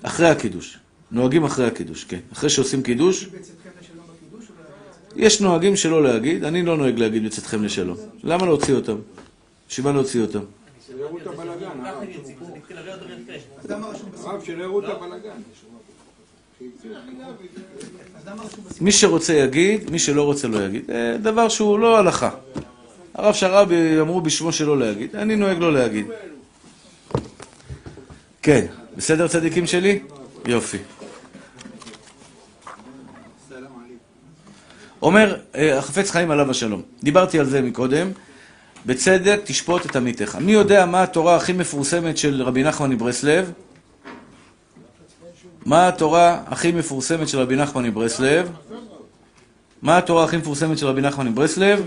אחרי הקידוש. נוהגים אחרי הקידוש, כן. אחרי שעושים קידוש, לא? יש נוהגים שלא להגיד, אני לא נוהג להגיד בצאתכם לשלום. למה להוציא אותם? בשביל מה להוציא אותם? שלא יראו את הבלאגן, הרב. שלא יראו את הבלאגן. רשום בסוף? מי שרוצה יגיד, מי שלא רוצה לא יגיד. זה דבר שהוא לא הלכה. הרב שהרבי אמרו בשמו שלא להגיד, אני נוהג לא להגיד. כן, בסדר צדיקים שלי? יופי. אומר אה, החפץ חיים עליו השלום, דיברתי על זה מקודם, בצדק תשפוט את עמיתך. מי יודע מה התורה הכי מפורסמת של רבי נחמן מברסלב? מה התורה הכי מפורסמת של רבי נחמן מברסלב? מה התורה הכי מפורסמת של רבי נחמן מברסלב?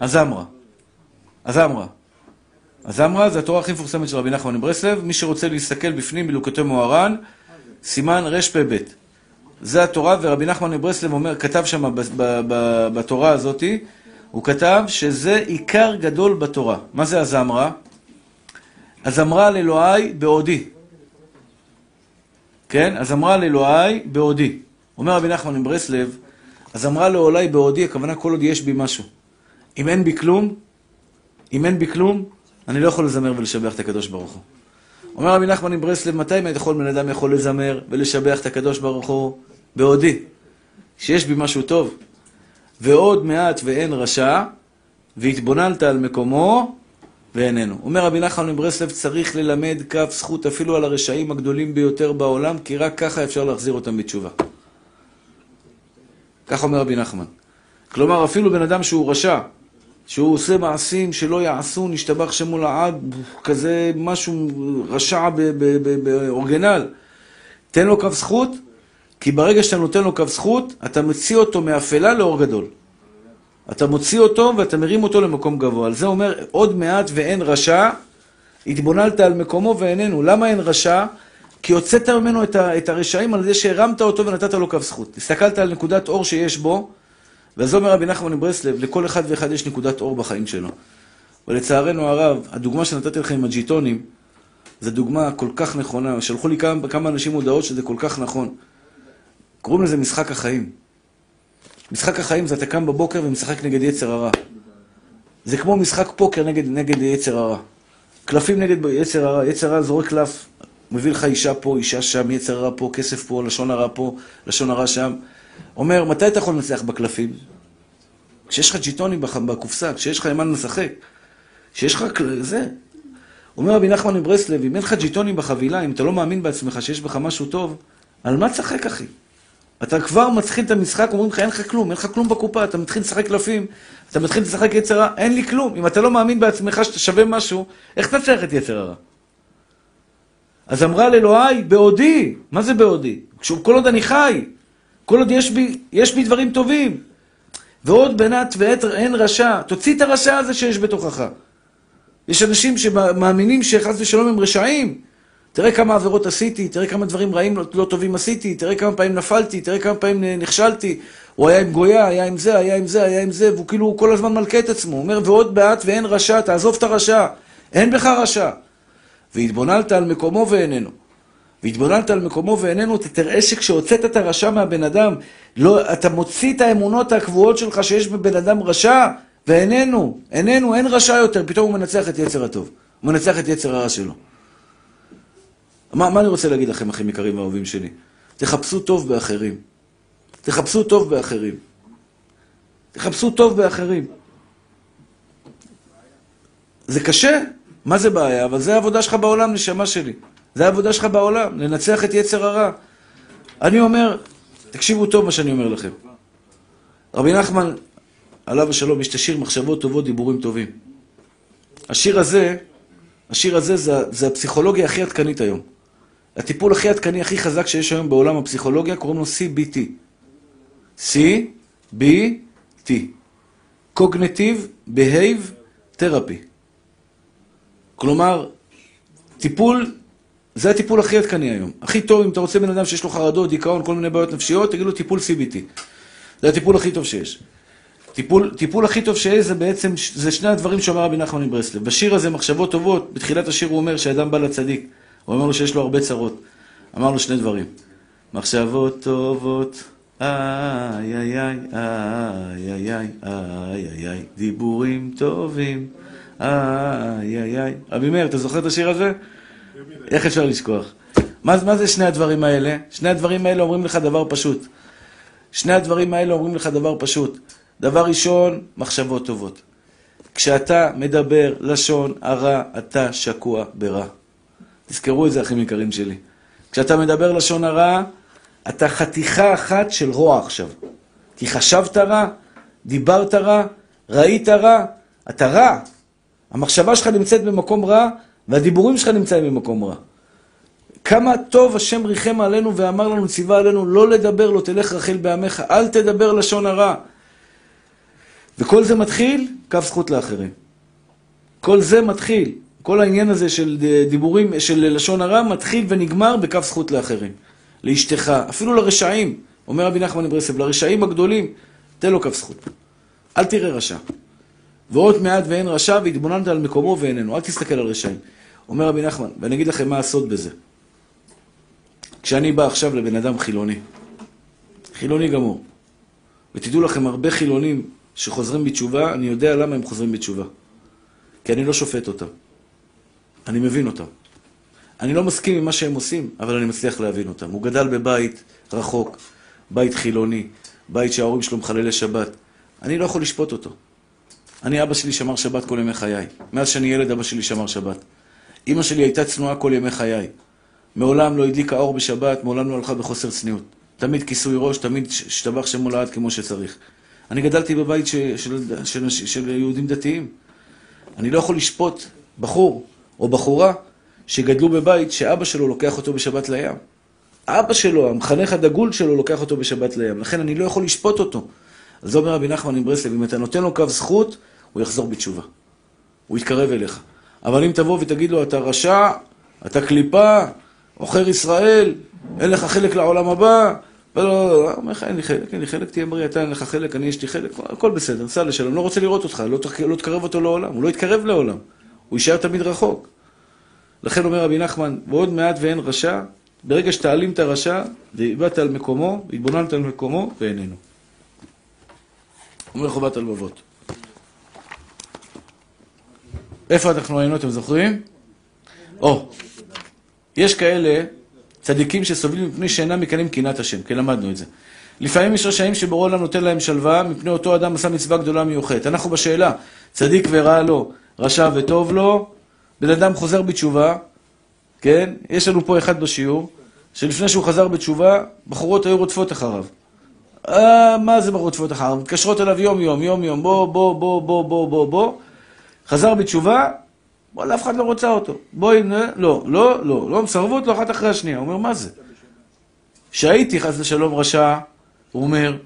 הזמרה. הזמרה. הזמרה זה התורה הכי מפורסמת של רבי נחמן מברסלב. מי שרוצה להסתכל בפנים בלוקטי מוהר"ן, סימן רפ"ב. זה התורה, ורבי נחמן מברסלב אומר, כתב שם בתורה הזאתי, הוא כתב שזה עיקר גדול בתורה. מה זה הזמרה? הזמרה על אלוהי בעודי. כן? הזמרה על אלוהי בעודי. אומר רבי נחמן מברסלב, הזמרה לעולי בעודי, הכוונה כל עוד יש בי משהו. אם אין בי כלום, אם אין בי כלום, אני לא יכול לזמר ולשבח את הקדוש ברוך הוא. אומר רבי נחמן מברסלב, מתי יכול בן אדם יכול לזמר ולשבח את הקדוש ברוך הוא? בעודי. שיש בי משהו טוב. ועוד מעט ואין רשע, והתבוננת על מקומו, ואיננו. אומר רבי נחמן מברסלב, צריך ללמד כף זכות אפילו על הרשעים הגדולים ביותר בעולם, כי רק ככה אפשר להחזיר אותם בתשובה. כך אומר רבי נחמן. כלומר, אפילו בן אדם שהוא רשע, שהוא עושה מעשים שלא יעשו, נשתבח שמו לעד, כזה משהו רשע ב- ב- ב- באורגינל. תן לו כף זכות, כי ברגע שאתה נותן לו כף זכות, אתה מוציא אותו מאפלה לאור גדול. אתה מוציא אותו ואתה מרים אותו למקום גבוה. על זה אומר, עוד מעט ואין רשע, התבוננת על מקומו ואיננו. למה אין רשע? כי הוצאת ממנו את, הרשעים על זה שהרמת אותו ונתת לו כף זכות. הסתכלת על נקודת אור שיש בו, ואז אומר רבי נחמן מברסלב, לכל אחד ואחד יש נקודת אור בחיים שלו. ולצערנו הרב, הדוגמה שנתתי לכם עם הג'יטונים, זו דוגמה כל כך נכונה. שלחו לי כמה, כמה אנשים הודעות שזה כל כך נכון. קוראים לזה משחק החיים. משחק החיים זה אתה קם בבוקר ומשחק נגד יצר הרע. זה כמו משחק פוקר נגד, נגד יצר הרע. קלפים נגד יצר הרע. יצר הרע זורק קלף, מביא לך אישה פה, אישה שם, יצר הרע פה, כסף פה, לשון הרע פה, לשון הרע שם. אומר, מתי אתה יכול לנצח בקלפים? כשיש לך ג'יטונים בקופסה, כשיש לך עם מה לשחק. כשיש לך... זה. אומר רבי נחמן מברסלב, אם אין לך ג'יטונים בחבילה, אם אתה לא מאמין בעצמך שיש בך משהו טוב, על מה תשחק, אחי? אתה כבר מתחיל את המשחק, אומרים לך, אין לך כלום, אין לך כלום בקופה, אתה מתחיל לשחק קלפים, אתה מתחיל לשחק יצר אין לי כלום. אם אתה לא מאמין בעצמך שאתה שווה משהו, איך תנצח את יצר הרע? אז אמרה לאלוהי, בעודי, מה זה בעודי? כשהוא- כל עוד אני חי, כל עוד יש בי, יש בי דברים טובים. ועוד בנת ועת אין רשע, תוציא את הרשע הזה שיש בתוכך. יש אנשים שמאמינים שחס ושלום הם רשעים. תראה כמה עבירות עשיתי, תראה כמה דברים רעים לא, טובים עשיתי, תראה כמה פעמים נפלתי, תראה כמה פעמים נכשלתי. הוא היה עם גויה, היה עם זה, היה עם זה, היה עם זה, והוא כאילו כל הזמן מלכה את עצמו. הוא אומר, ועוד מעט ואין רשע, תעזוב את הרשע. אין בך רשע. והתבוננת על מקומו ואיננו. והתבוננת על מקומו ואיננו, אתה תראה שכשהוצאת את הרשע מהבן אדם, לא, אתה מוציא את האמונות הקבועות שלך שיש בבן אדם רשע, ואיננו, איננו, אין רשע יותר, פתאום הוא מנצח את יצר הטוב. הוא מנצח את יצר הרע שלו. מה, מה אני רוצה להגיד לכם, אחים יקרים ואהובים שלי? תחפשו טוב באחרים. תחפשו טוב באחרים. תחפשו טוב באחרים. זה קשה, מה זה בעיה? אבל זה העבודה שלך בעולם, נשמה שלי. זה העבודה שלך בעולם, לנצח את יצר הרע. אני אומר, תקשיבו טוב מה שאני אומר לכם. רבי נחמן, עליו השלום, יש את השיר מחשבות טובות, דיבורים טובים. השיר הזה, השיר הזה זה, זה הפסיכולוגיה הכי עדכנית היום. הטיפול הכי עדכני, הכי חזק שיש היום בעולם הפסיכולוגיה, קוראים לו CBT. C-B-T. Cognitive Behave Therapy. כלומר, טיפול, זה הטיפול הכי עדכני היום. הכי טוב, אם אתה רוצה בן אדם שיש לו חרדות, דיכאון, כל מיני בעיות נפשיות, תגיד לו טיפול CBT. זה הטיפול הכי טוב שיש. טיפול, טיפול הכי טוב שיש זה בעצם, זה שני הדברים שאומר רבי נחמן מברסלב. בשיר הזה, מחשבות טובות, בתחילת השיר הוא אומר שאדם בא לצדיק. הוא אומר לו שיש לו הרבה צרות. אמרנו שני דברים. מחשבות טובות, איי איי, איי איי איי, איי איי איי, דיבורים טובים, איי איי איי. רבי מאיר, אתה זוכר את השיר הזה? איך אפשר לשכוח? מה, מה זה שני הדברים האלה? שני הדברים האלה אומרים לך דבר פשוט. שני הדברים האלה אומרים לך דבר פשוט. דבר ראשון, מחשבות טובות. כשאתה מדבר לשון הרע, אתה שקוע ברע. תזכרו את זה, אחים יקרים שלי. כשאתה מדבר לשון הרע, אתה חתיכה אחת של רוע עכשיו. כי חשבת רע, דיברת רע, ראית רע, אתה רע. המחשבה שלך נמצאת במקום רע, והדיבורים שלך נמצאים במקום רע. כמה טוב השם ריחם עלינו ואמר לנו, ציווה עלינו, לא לדבר, לא תלך רחל בעמך, אל תדבר לשון הרע. וכל זה מתחיל, קו זכות לאחרים. כל זה מתחיל, כל העניין הזה של דיבורים, של לשון הרע, מתחיל ונגמר בקו זכות לאחרים. לאשתך, אפילו לרשעים, אומר רבי נחמן מברסלב, לרשעים הגדולים, תן לו קו זכות. אל תראה רשע. ועוד מעט ואין רשע והתבוננת על מקומו ואיננו, אל תסתכל על רשעים. אומר רבי נחמן, ואני אגיד לכם מה הסוד בזה. כשאני בא עכשיו לבן אדם חילוני, חילוני גמור, ותדעו לכם, הרבה חילונים שחוזרים בתשובה, אני יודע למה הם חוזרים בתשובה. כי אני לא שופט אותם. אני מבין אותם. אני לא מסכים עם מה שהם עושים, אבל אני מצליח להבין אותם. הוא גדל בבית רחוק, בית חילוני, בית שההורים שלו מחללי שבת. אני לא יכול לשפוט אותו. אני, אבא שלי שמר שבת כל ימי חיי. מאז שאני ילד, אבא שלי שמר שבת. אמא שלי הייתה צנועה כל ימי חיי. מעולם לא הדליקה אור בשבת, מעולם לא הלכה בחוסר צניעות. תמיד כיסוי ראש, תמיד השתבח שם מולד כמו שצריך. אני גדלתי בבית ש, של, של, של, יהודים דתיים. אני לא יכול לשפוט בחור או בחורה שגדלו בבית שאבא שלו לוקח אותו בשבת לים. אבא שלו, המחנך הדגול שלו, לוקח אותו בשבת לים. לכן אני לא יכול לשפוט אותו. אז זה אומר רבי נחמן עם ברסלב, אם אתה נותן לו קו זכות, הוא יחזור בתשובה. הוא יתקרב אליך. אבל אם תבוא ותגיד לו, אתה רשע, אתה קליפה, עוכר ישראל, אין לך חלק לעולם הבא, לא, לא, לא, אומר לך, אין לי חלק, אין לי חלק, תהיה בריא, אתה אין לך חלק, אני יש לי חלק, הכל בסדר, סע לשלום, לא רוצה לראות אותך, לא, לא תקרב אותו לעולם, הוא לא יתקרב לעולם, הוא יישאר תמיד רחוק. לכן אומר רבי נחמן, ועוד מעט ואין רשע, ברגע שתעלים את הרשע, והבאת על מקומו, התבוננת על מקומו, ואיננו. אומר חובת הלבבות. איפה אנחנו היינו, אתם זוכרים? או, יש כאלה צדיקים שסובלים מפני שאינם מקנאים קנאת השם, כי למדנו את זה. לפעמים יש רשעים שבורא עולם נותן להם שלווה, מפני אותו אדם עשה מצווה גדולה מיוחדת. אנחנו בשאלה, צדיק ורע לו, רשע וטוב לו, בן אדם חוזר בתשובה, כן? יש לנו פה אחד בשיעור, שלפני שהוא חזר בתשובה, בחורות היו רודפות אחריו. אה, מה זה רודפות אחריו? מתקשרות אליו יום יום, יום יום, בוא, בוא, בוא, בוא, בוא, בוא, בוא. חזר בתשובה, וואלה, אף אחד לא רוצה אותו. בואי, לא, לא, לא, לא, מסרבות לו אחת אחרי השנייה. הוא אומר, מה זה? שהייתי חס ושלום רשע, הוא אומר,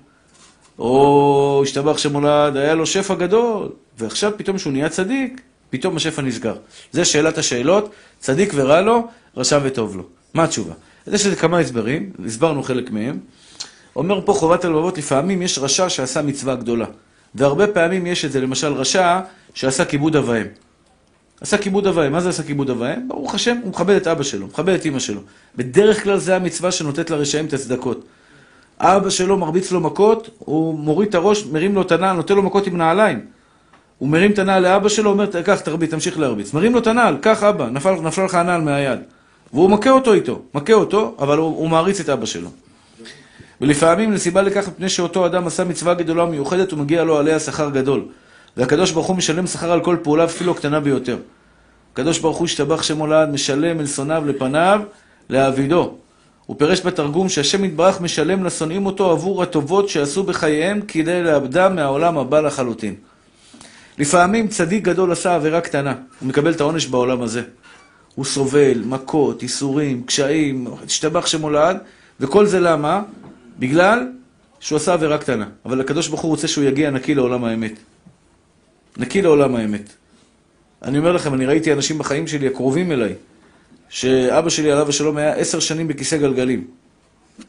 או השתבח שמולד, היה לו שפע גדול, ועכשיו פתאום שהוא נהיה צדיק, פתאום השפע נסגר. זה שאלת השאלות, צדיק ורע לו, רשע וטוב לו. מה התשובה? אז יש לזה כמה הסברים, הסברנו חלק מהם. אומר פה חובת הלבבות, לפעמים יש רשע שעשה מצווה גדולה. והרבה פעמים יש את זה, למשל רשע שעשה כיבוד אב ואם. עשה כיבוד אב ואם. מה זה עשה כיבוד אב ואם? ברוך השם, הוא מכבד את אבא שלו, מכבד את אמא שלו. בדרך כלל זה המצווה שנותנת לרשעים את הצדקות. אבא שלו מרביץ לו מכות, הוא מוריד את הראש, מרים לו את הנעל, נותן לו מכות עם נעליים. הוא מרים את הנעל לאבא שלו, אומר, קח, תרביץ, תמשיך להרביץ. מרים לו את הנעל, קח אבא, נפל, נפלה לך הנעל מהיד. והוא מכה אותו איתו, מכה אותו, אבל הוא, הוא מעריץ את אבא שלו. ולפעמים לסיבה לכך, מפני שאותו אדם עשה מצווה גדולה מיוחדת, הוא מגיע לו עליה שכר גדול. והקדוש ברוך הוא משלם שכר על כל פעולה, אפילו הקטנה ביותר. הקדוש ברוך הוא השתבח שמו לעד, משלם אל שונאיו לפניו, להעבידו. הוא פירש בתרגום שהשם יתברך משלם לשונאים אותו עבור הטובות שעשו בחייהם כדי לאבדם מהעולם הבא לחלוטין. לפעמים צדיק גדול עשה עבירה קטנה, הוא מקבל את העונש בעולם הזה. הוא סובל, מכות, ייסורים, קשיים, השתבח שמו לעד, וכל זה למה? בגלל שהוא עשה עבירה קטנה. אבל הקדוש ברוך הוא רוצה שהוא יגיע נקי לעולם האמת. נקי לעולם האמת. אני אומר לכם, אני ראיתי אנשים בחיים שלי הקרובים אליי, שאבא שלי עליו השלום היה עשר שנים בכיסא גלגלים.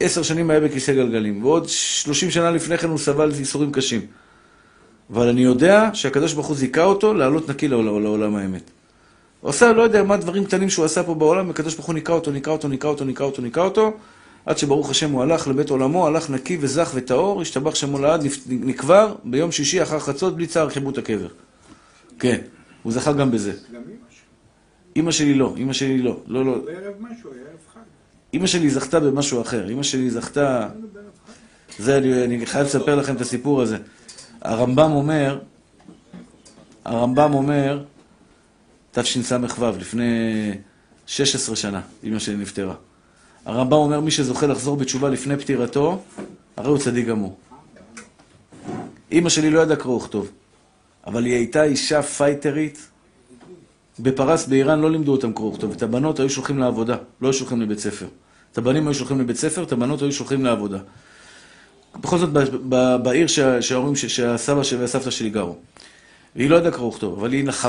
עשר שנים היה בכיסא גלגלים, ועוד שלושים שנה לפני כן הוא סבל ייסורים קשים. אבל אני יודע שהקדוש ברוך הוא זיכה אותו לעלות נקי לעולם, לעולם האמת. עושה, לא יודע מה דברים קטנים שהוא עשה פה בעולם, הקדוש ברוך הוא ניקה אותו, ניקה אותו, ניקה אותו, ניקה אותו, ניקה אותו, עד שברוך השם הוא הלך לבית עולמו, הלך נקי וזך וטהור, השתבח שמו לעד, נקבר ביום שישי אחר חצות בלי צער חיבוט הקבר. כן, הוא זכה גם בזה. גם אמא שלי. אימא שלי לא, אימא שלי לא, לא, לא. בערב משהו, היה ערב חג. אימא שלי זכתה במשהו אחר, אימא שלי זכתה... היינו בערב חג. זה, אני, אני חייב לספר לכם את הסיפור הזה. הרמב"ם אומר, הרמב"ם אומר, תשס"ו, לפני 16 שנה, אמא שלי נפטרה. הרמב"ם אומר, מי שזוכה לחזור בתשובה לפני פטירתו, הרי הוא צדיק גמור. אמא שלי לא ידעה קרוא וכתוב, אבל היא הייתה אישה פייטרית. בפרס באיראן לא לימדו אותם קרוא וכתוב, את הבנות היו שולחים לעבודה, לא היו שולחים לבית ספר. את הבנים היו שולחים לבית ספר, את הבנות היו שולחים לעבודה. בכל זאת, בעיר שה- שההורים, שהסבא והסבתא שלי גרו. והיא לא ידעה קרוא וכתוב, אבל היא